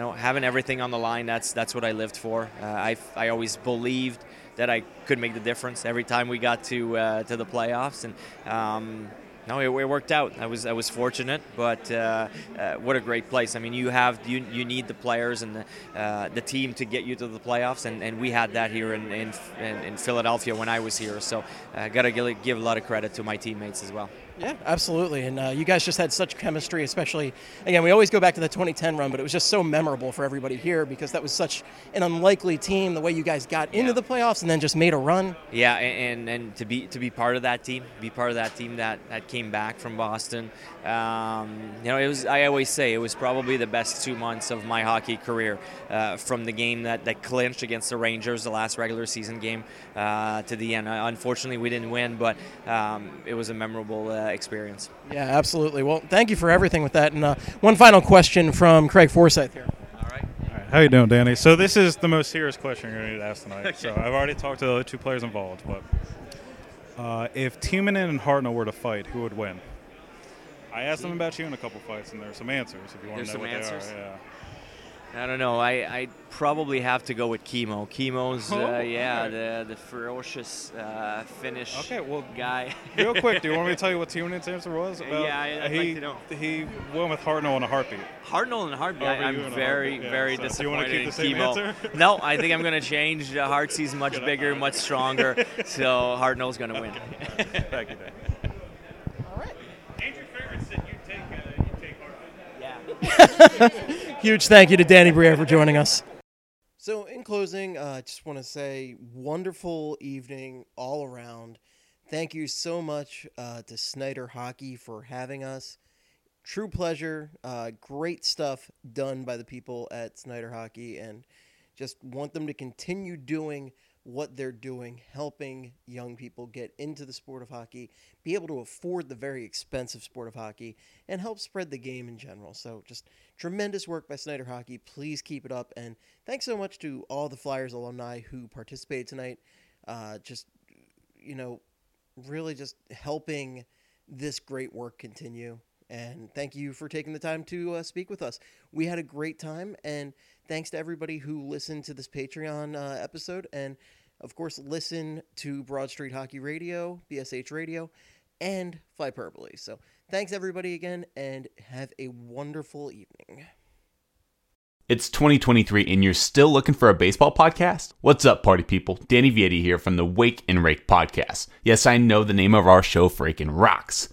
you know, having everything on the line, that's that's what I lived for. Uh, I, I always believed that I could make the difference every time we got to uh, to the playoffs, and um, no, it, it, worked out. I was I was fortunate, but uh, uh, what a great place. I mean, you have you, you need the players and the, uh, the team to get you to the playoffs, and, and we had that here in, in, in Philadelphia when I was here. So I got to give a lot of credit to my teammates as well. Yeah, absolutely. And uh, you guys just had such chemistry, especially, again, we always go back to the 2010 run, but it was just so memorable for everybody here because that was such an unlikely team, the way you guys got into the playoffs and then just made a run. Yeah, and, and to be to be part of that team, be part of that team that, that came back from Boston. Um, you know, it was, I always say, it was probably the best two months of my hockey career uh, from the game that, that clinched against the Rangers, the last regular season game, uh, to the end. Uh, unfortunately, we didn't win, but um, it was a memorable uh, experience. Yeah, absolutely. Well, thank you for everything with that. And uh, one final question from Craig Forsyth here. All right. All right. How you doing, Danny? So this is the most serious question you're going to need to ask tonight. So I've already talked to the other two players involved, but uh, if Timonen and Hartnell were to fight, who would win? I asked them about you in a couple fights, and there's some answers if you want there's to know what answers? they are. Yeah. I don't know. I I probably have to go with Kimmo. Kimmo's uh, Oh, yeah, okay. the the ferocious uh, Finnish Okay, well, guy. Real quick, do you want me to [laughs] tell you what Timonen's answer was? About, Yeah, I'd- I'd he, like to know. He went with Hartnell in a heartbeat. Hartnell and Heartbeat. I, you I'm and a very, heartbeat, yeah. very So, do you disappointed wanna keep in the same answer? no, I think I'm going [laughs] to change. Uh, Heartsea's much bigger, much stronger, [laughs] so Hartnell's going to win. Thank you, Dan. Huge thank you to Danny Briere for joining us. So, in closing, uh, I just want to say wonderful evening all around. Thank you so much uh, to Snider Hockey for having us. True pleasure. Uh, great stuff done by the people at Snider Hockey, and just want them to continue doing what they're doing, helping young people get into the sport of hockey, be able to afford the very expensive sport of hockey, and help spread the game in general. So, just tremendous work by Snider Hockey. Please keep it up. And thanks so much to all the Flyers alumni who participated tonight. Uh, just, you know, really just helping this great work continue. And thank you for taking the time to uh, speak with us. We had a great time, and thanks to everybody who listened to this Patreon uh, episode. And of course, listen to Broad Street Hockey Radio, BSH Radio, and Flyperbole. So thanks everybody again, and have a wonderful evening. It's 2023 and you're still looking for a baseball podcast? What's up, party people? Danny Vietti here from the Wake and Rake podcast. Yes, I know the name of our show freaking rocks.